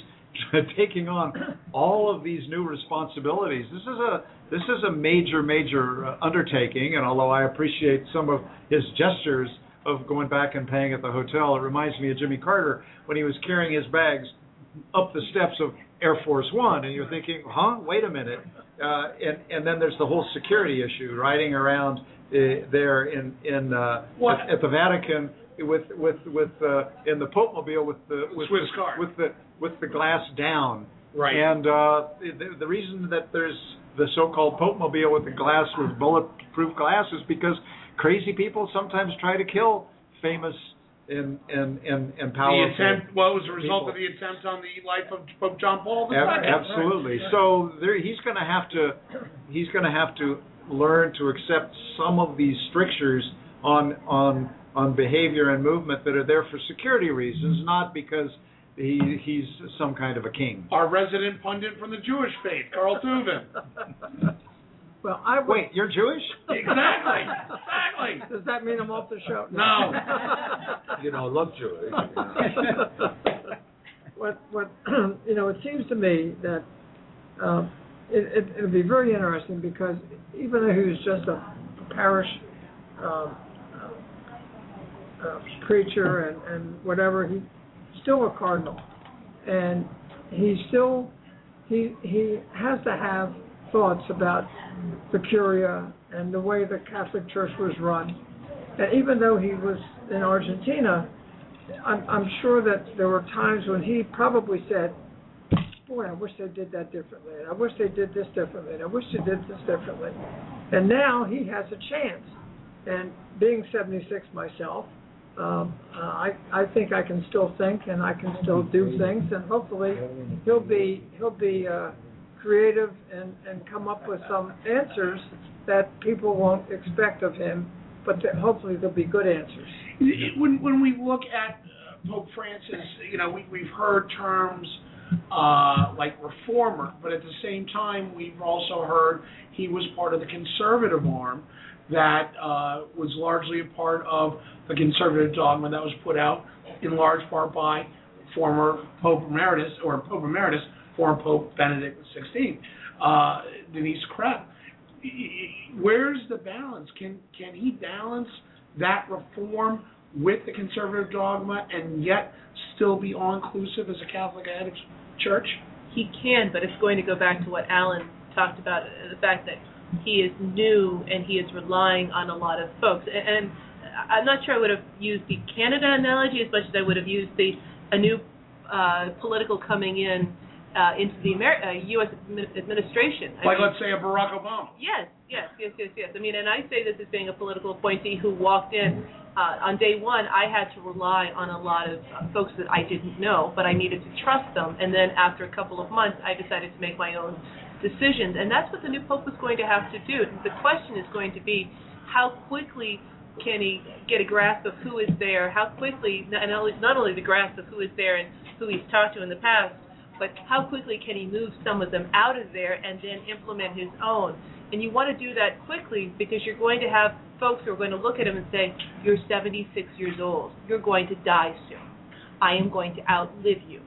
taking on all of these new responsibilities. This is a this is a major major uh, undertaking, and although I appreciate some of his gestures of going back and paying at the hotel, it reminds me of Jimmy Carter when he was carrying his bags up the steps of Air Force One, and you're thinking, huh? Wait a minute. Uh, and and then there's the whole security issue, riding around uh, there in in uh, at, at the Vatican with with with uh, in the Pope mobile with the with Swiss car. with the with the glass down. Right. And uh, the, the reason that there's the so-called Pope mobile with the glass with bulletproof glass is because crazy people sometimes try to kill famous and and and and powerful. The attempt, what was the result people. of the attempt on the life of Pope John Paul II? Ab- Absolutely. So there, he's going to have to he's going to have to learn to accept some of these strictures on on on behavior and movement that are there for security reasons, not because he he's some kind of a king. Our resident pundit from the Jewish faith, Carl Tuvin. Well, I would, Wait, you're Jewish? Exactly. Exactly. Does that mean I'm off the show? No. You know, look Jewish. what what you know, it seems to me that um, it, it it'll be very interesting because even though he was just a parish um, uh, preacher and and whatever, he's still a cardinal, and he still he he has to have thoughts about the curia and the way the Catholic Church was run. And even though he was in Argentina, I'm, I'm sure that there were times when he probably said, "Boy, I wish they did that differently. I wish they did this differently. I wish they did this differently." And now he has a chance. And being 76 myself, um, uh, I I think I can still think and I can still do things, and hopefully he'll be he'll be uh, creative and and come up with some answers that people won't expect of him, but that hopefully they'll be good answers. When when we look at uh, Pope Francis, you know, we we've heard terms uh, like reformer, but at the same time, we've also heard he was part of the conservative arm that uh, was largely a part of the conservative dogma that was put out in large part by former Pope Emeritus or Pope Emeritus, former Pope Benedict XVI, uh, Denise Krepp. Where's the balance? Can can he balance that reform with the conservative dogma and yet still be all inclusive as a Catholic head of church? He can, but it's going to go back to what Allen talked about, the fact that he is new and he is relying on a lot of folks. And, and I'm not sure I would have used the Canada analogy as much as I would have used the a new uh, political coming in uh, into the Amer- uh, U.S. administration. I Like mean- let's say a Barack Obama. Yes, yes, yes, yes, yes. I mean, and I say this as being a political appointee who walked in uh, on day one. I had to rely on a lot of uh, folks that I didn't know, but I needed to trust them. And then after a couple of months, I decided to make my own decisions, and that's what the new pope is going to have to do. The question is going to be how quickly can he get a grasp of who is there? How quickly, and not only, the grasp of who is there and who he's talked to in the past, but how quickly can he move some of them out of there and then implement his own? And you want to do that quickly because you're going to have folks who are going to look at him and say, You're 76 years old. You're going to die soon. I am going to outlive you.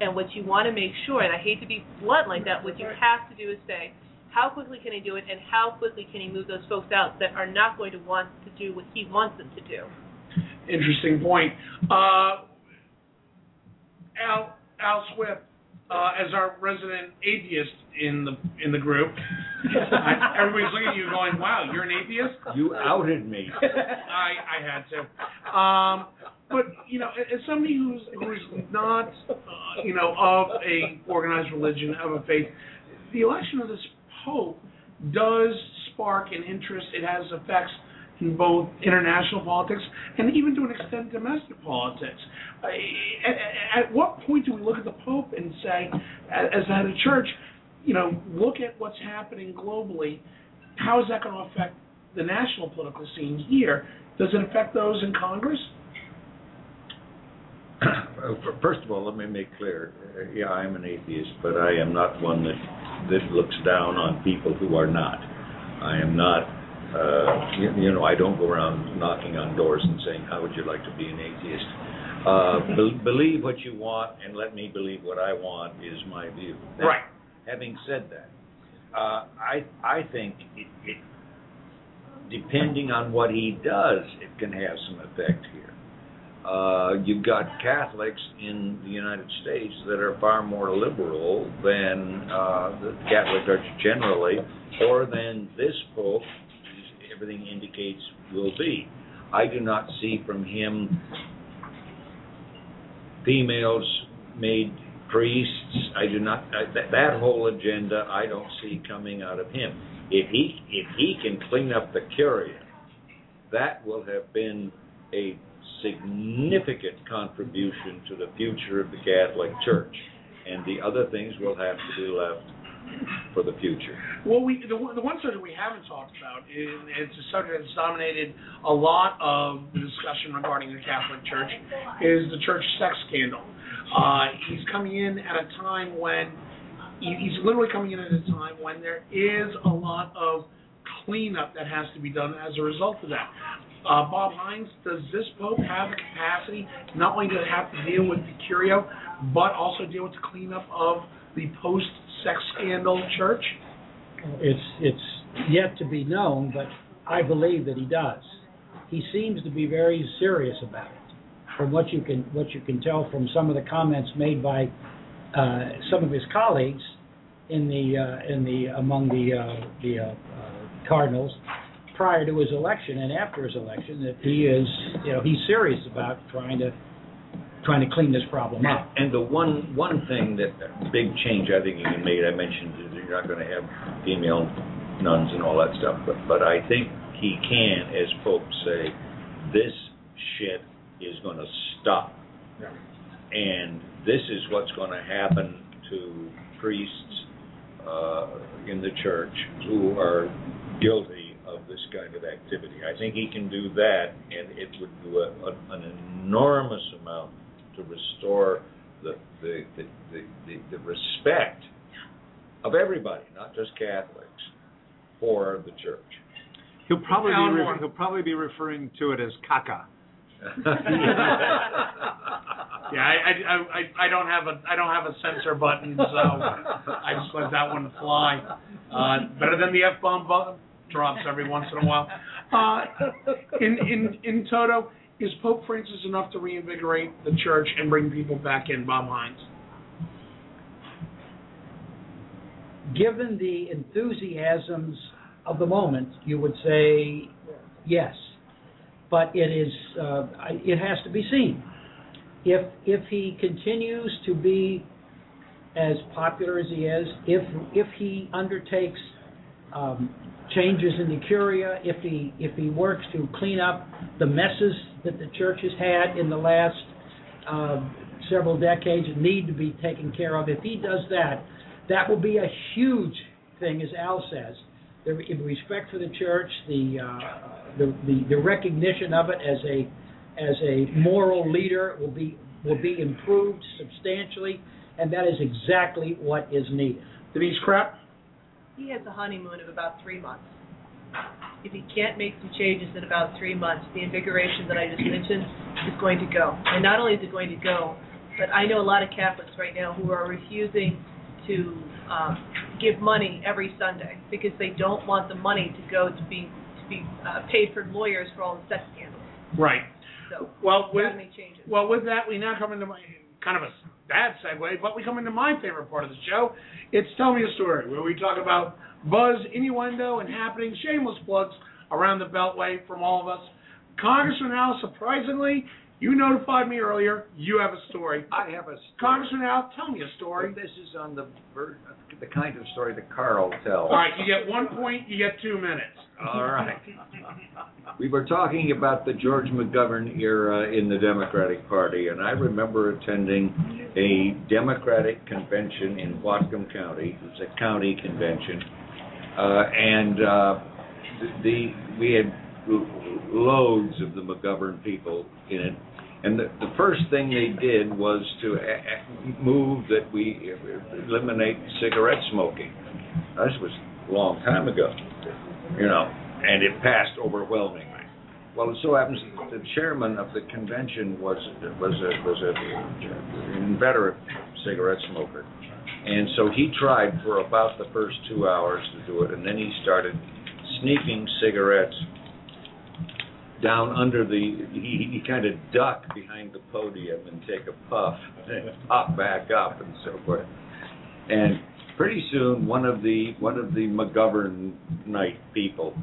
And what you want to make sure, and I hate to be blunt like that, what you have to do is say, how quickly can he do it, and how quickly can he move those folks out that are not going to want to do what he wants them to do? Interesting point. Uh, Al Al Swift, uh, as our resident atheist in the in the group, I, everybody's looking at you going, "Wow, you're an atheist." You outed me. I I had to. Um, but you know, as somebody who's who's not, uh, you know, of a organized religion, of a faith, the election of this pope does spark an interest. It has effects in both international politics and even to an extent domestic politics. At, at what point do we look at the pope and say, as the head of church, you know, look at what's happening globally? How is that going to affect the national political scene here? Does it affect those in Congress? First of all, let me make clear. Yeah, I'm an atheist, but I am not one that that looks down on people who are not. I am not. Uh, you, you know, I don't go around knocking on doors and saying, "How would you like to be an atheist?" Uh, be- believe what you want, and let me believe what I want is my view. Right. Having said that, uh, I I think it, it, depending on what he does, it can have some effect here. Uh, you've got Catholics in the United States that are far more liberal than uh, the Catholic Church generally, or than this Pope, everything indicates will be. I do not see from him females made priests. I do not that, that whole agenda. I don't see coming out of him. If he if he can clean up the curia, that will have been a significant contribution to the future of the Catholic Church, and the other things will have to be left for the future. Well, we the, one- the one subject we haven't talked about, and it's a subject that's dominated a lot of the discussion regarding the Catholic Church, is the church sex scandal. Uh, he's coming in at a time when he- he's literally coming in at a time when there is a lot of cleanup that has to be done as a result of that. Uh, Bob Hynes, does this pope have the capacity not only to have to deal with the curia, but also deal with the cleanup of the post-sex scandal church? It's it's yet to be known, but I believe that he does. He seems to be very serious about it. From what you can what you can tell from some of the comments made by uh, some of his colleagues in the uh, in the among the uh, the uh, uh, cardinals prior to his election and after his election, that he is you know he's serious about trying to trying to clean this problem up. And the one one thing that big change I think you can make, I mentioned is you're not going to have female nuns and all that stuff, but but I think he can, as Pope, say this shit is going to stop, and this is what's going to happen to priests uh, in the church who are guilty of this kind of activity. I think he can do that, and it would do a, a, an enormous amount to restore the the, the, the, the the respect of everybody, not just Catholics, for the church. He'll probably be re- he'll probably be referring to it as caca. Yeah, I, I, I, I don't have a I don't have a censor button, so I just let that one fly. Uh, better than the f bomb bu- drops every once in a while. Uh, in in in toto, is Pope Francis enough to reinvigorate the church and bring people back in? Bob Hynes. given the enthusiasms of the moment, you would say yes. But it is uh, it has to be seen. If if he continues to be as popular as he is, if if he undertakes um, changes in the curia, if he if he works to clean up the messes that the church has had in the last uh, several decades need to be taken care of, if he does that, that will be a huge thing, as Al says. The respect for the church, the, uh, the the the recognition of it as a as a moral leader will be will be improved substantially, and that is exactly what is needed. Denise Krepp. He has a honeymoon of about three months. If he can't make some changes in about three months, the invigoration that I just mentioned is going to go. And not only is it going to go, but I know a lot of Catholics right now who are refusing to um, give money every Sunday because they don't want the money to go to be to be uh, paid for lawyers for all the sex scandals. Right. So Well, with well, with that, we now come into my kind of a bad segue, but we come into my favorite part of the show. It's Tell Me a Story, where we talk about buzz, innuendo, and happening, shameless plugs around the Beltway from all of us. Congressman Al, surprisingly, you notified me earlier. You have a story. I have a story. Congressman Al, tell me a story. But this is on the the kind of story that Carl tells. All right, you get one point. You get two minutes. All right. We were talking about the George McGovern era in the Democratic Party, and I remember attending a Democratic convention in Whatcom County. It was a county convention, Uh, and uh, the, we had loads of the McGovern people in it. And the, the first thing they did was to a- a- move that we eliminate cigarette smoking. This was a long time ago, you know, and it passed overwhelmingly. Well, it so happens the chairman of the convention was was a was a inveterate cigarette smoker, and so he tried for about the first two hours to do it, and then he started sneaking cigarettes down under the he, he kind of duck behind the podium and take a puff and pop back up and so forth. And pretty soon one of the one of the McGovern night people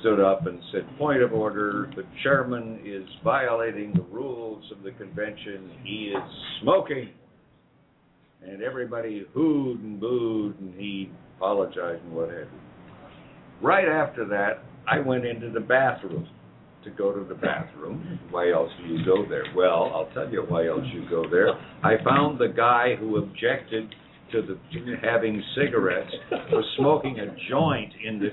stood up and said point of order the chairman is violating the rules of the convention. He is smoking and everybody hooed and booed and he apologized and what have you right after that I went into the bathroom to go to the bathroom. Why else do you go there? Well, I'll tell you why else you go there. I found the guy who objected to the to having cigarettes was smoking a joint in the.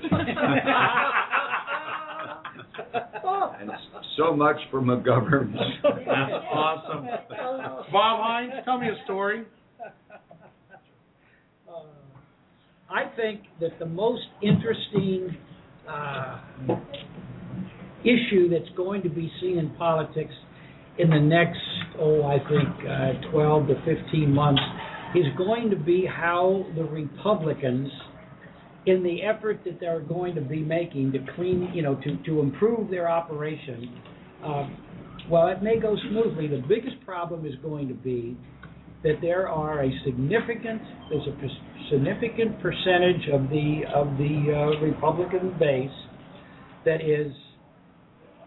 and so much for McGovern's. That's awesome. Bob Hynes, tell me a story. Uh, I think that the most interesting uh, issue that's going to be seen in politics in the next, oh, I think uh, 12 to 15 months is going to be how the Republicans, in the effort that they're going to be making to clean, you know, to, to improve their operation, uh, well, it may go smoothly. The biggest problem is going to be that there are a significant, there's a significant percentage of the of the uh, Republican base that is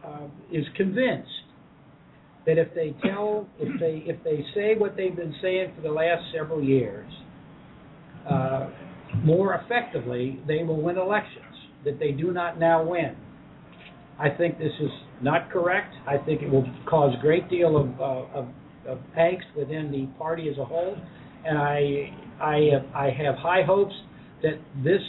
uh, is convinced that if they tell, if they if they say what they've been saying for the last several years, uh, more effectively, they will win elections that they do not now win. I think this is not correct. I think it will cause a great deal of, uh, of, of angst within the party as a whole, and I I I have high hopes that this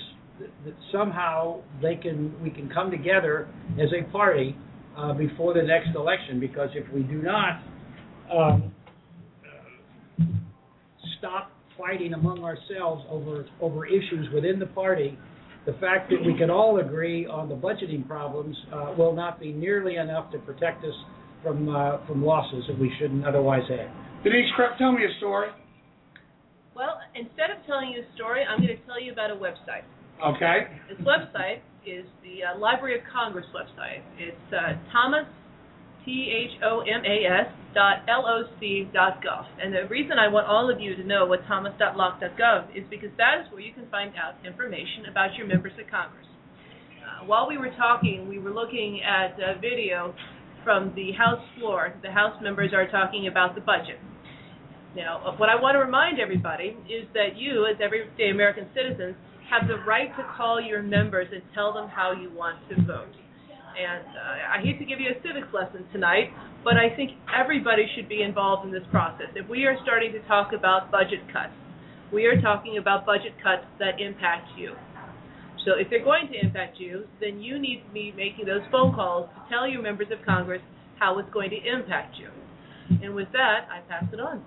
that somehow they can we can come together as a party uh, before the next election because if we do not um, stop fighting among ourselves over over issues within the party, the fact that we can all agree on the budgeting problems uh, will not be nearly enough to protect us from uh, from losses that we shouldn't otherwise have. Denise Krepp, tell me a story. Well, instead of telling you a story, I'm going to tell you about a website. Okay. This website is the uh, Library of Congress website. It's uh, Thomas, T H O M A S dot L O C dot gov. And the reason I want all of you to know what thomas.loc.gov is because that is where you can find out information about your members of Congress. Uh, while we were talking, we were looking at a video from the House floor. The House members are talking about the budget. Now, what I want to remind everybody is that you, as everyday American citizens, have the right to call your members and tell them how you want to vote. And uh, I hate to give you a civics lesson tonight, but I think everybody should be involved in this process. If we are starting to talk about budget cuts, we are talking about budget cuts that impact you. So if they're going to impact you, then you need to be making those phone calls to tell your members of Congress how it's going to impact you. And with that, I pass it on.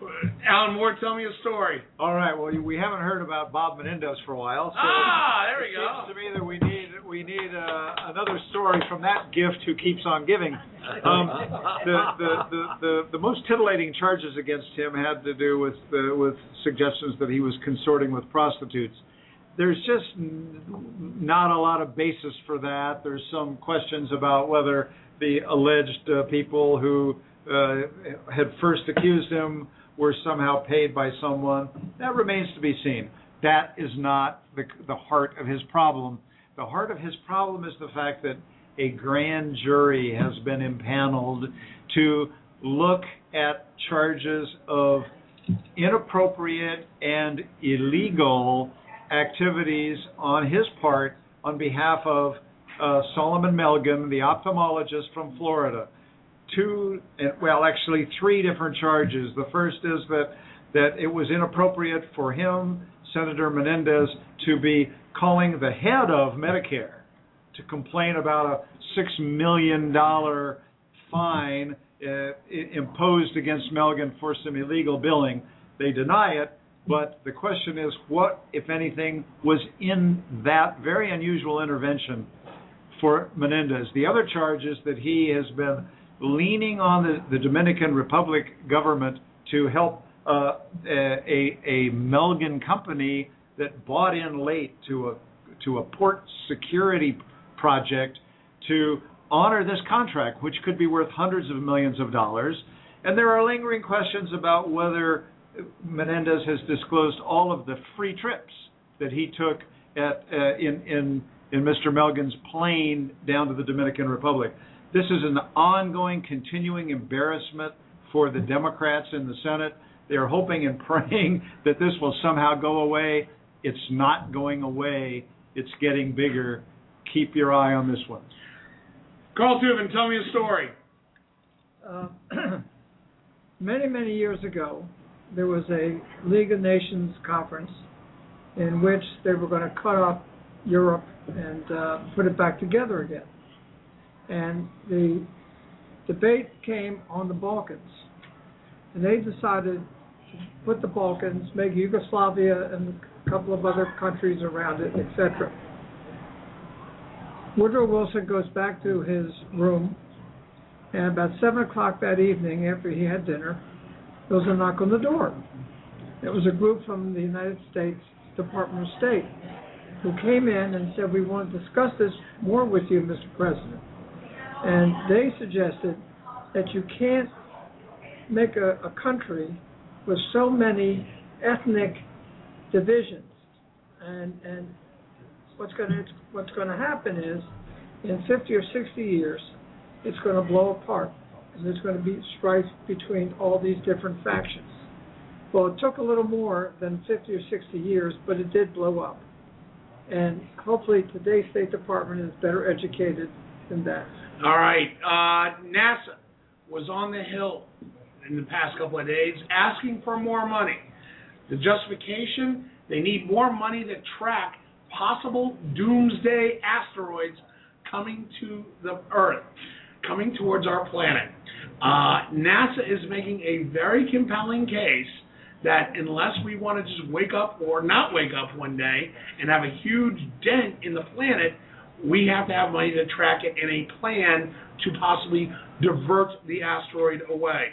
Allen Moore, tell me a story. All right. Well, we haven't heard about Bob Menendez for a while. So Ah, there we it go. Seems to me that we need we need uh, another story from that gift who keeps on giving. Um, the, the, the, the, the most titillating charges against him had to do with the, with suggestions that he was consorting with prostitutes. There's just n- not a lot of basis for that. There's some questions about whether the alleged uh, people who uh, had first accused him were somehow paid by someone. That remains to be seen. That is not the, the heart of his problem. The heart of his problem is the fact that a grand jury has been impaneled to look at charges of inappropriate and illegal activities on his part on behalf of uh, Salomon Melgen, the ophthalmologist from Florida. Two, well, actually three different charges. The first is that that it was inappropriate for him, Senator Menendez, to be calling the head of Medicare to complain about a six million dollar fine uh, imposed against Melgen for some illegal billing. They deny it, but the question is, what, if anything, was in that very unusual intervention for Menendez? The other charge is that he has been leaning on the, the Dominican Republic government to help uh, a, a Melgen company that bought in late to a to a port security project to honor this contract, which could be worth hundreds of millions of dollars. And there are lingering questions about whether Menendez has disclosed all of the free trips that he took at uh, in in in Mr. Melgen's plane down to the Dominican Republic. This is an ongoing, continuing embarrassment for the Democrats in the Senate. They are hoping and praying that this will somehow go away. It's not going away. It's getting bigger. Keep your eye on this one. Carl Tuvin, tell me a story. Uh, many, many years ago, there was a League of Nations conference in which they were going to cut up Europe and uh, put it back together again. And the debate came on the Balkans. And they decided to put the Balkans, make Yugoslavia and a couple of other countries around it, etc. Woodrow Wilson goes back to his room, and about 7 o'clock that evening, after he had dinner, there was a knock on the door. It was a group from the United States Department of State who came in and said, We want to discuss this more with you, Mr. President. And they suggested that you can't make a, a country with so many ethnic divisions. And, and what's going to what's going to happen is, in 50 or 60 years, it's going to blow apart, and there's going to be strife between all these different factions. Well, it took a little more than 50 or 60 years, but it did blow up. And hopefully today's State Department is better educated than that. All right. Uh, NASA was on the Hill in the past couple of days asking for more money. The justification they need more money to track possible doomsday asteroids coming to the Earth, coming towards our planet. Uh, NASA is making a very compelling case that unless we want to just wake up or not wake up one day and have a huge dent in the planet, we have to have money to track it and a plan to possibly divert the asteroid away.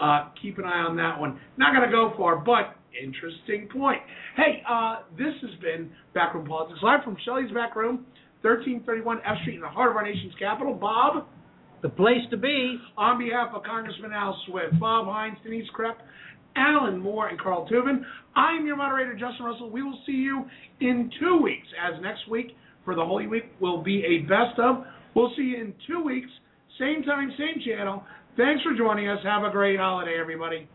Uh, keep an eye on that one. Not going to go far, but interesting point. Hey, uh, this has been Backroom Politics Live from Shelley's Back Room, 1331 F Street in the heart of our nation's capital. Bob? The place to be. On behalf of Congressman Al Swift, Bob Hynes, Denise Krepp, Allen Moore, and Carl Tuvin, I am your moderator, Justin Russell. We will see you in two weeks, as next week for the Holy Week will be a best of. We'll see you in two weeks, same time, same channel. Thanks for joining us. Have a great holiday, everybody.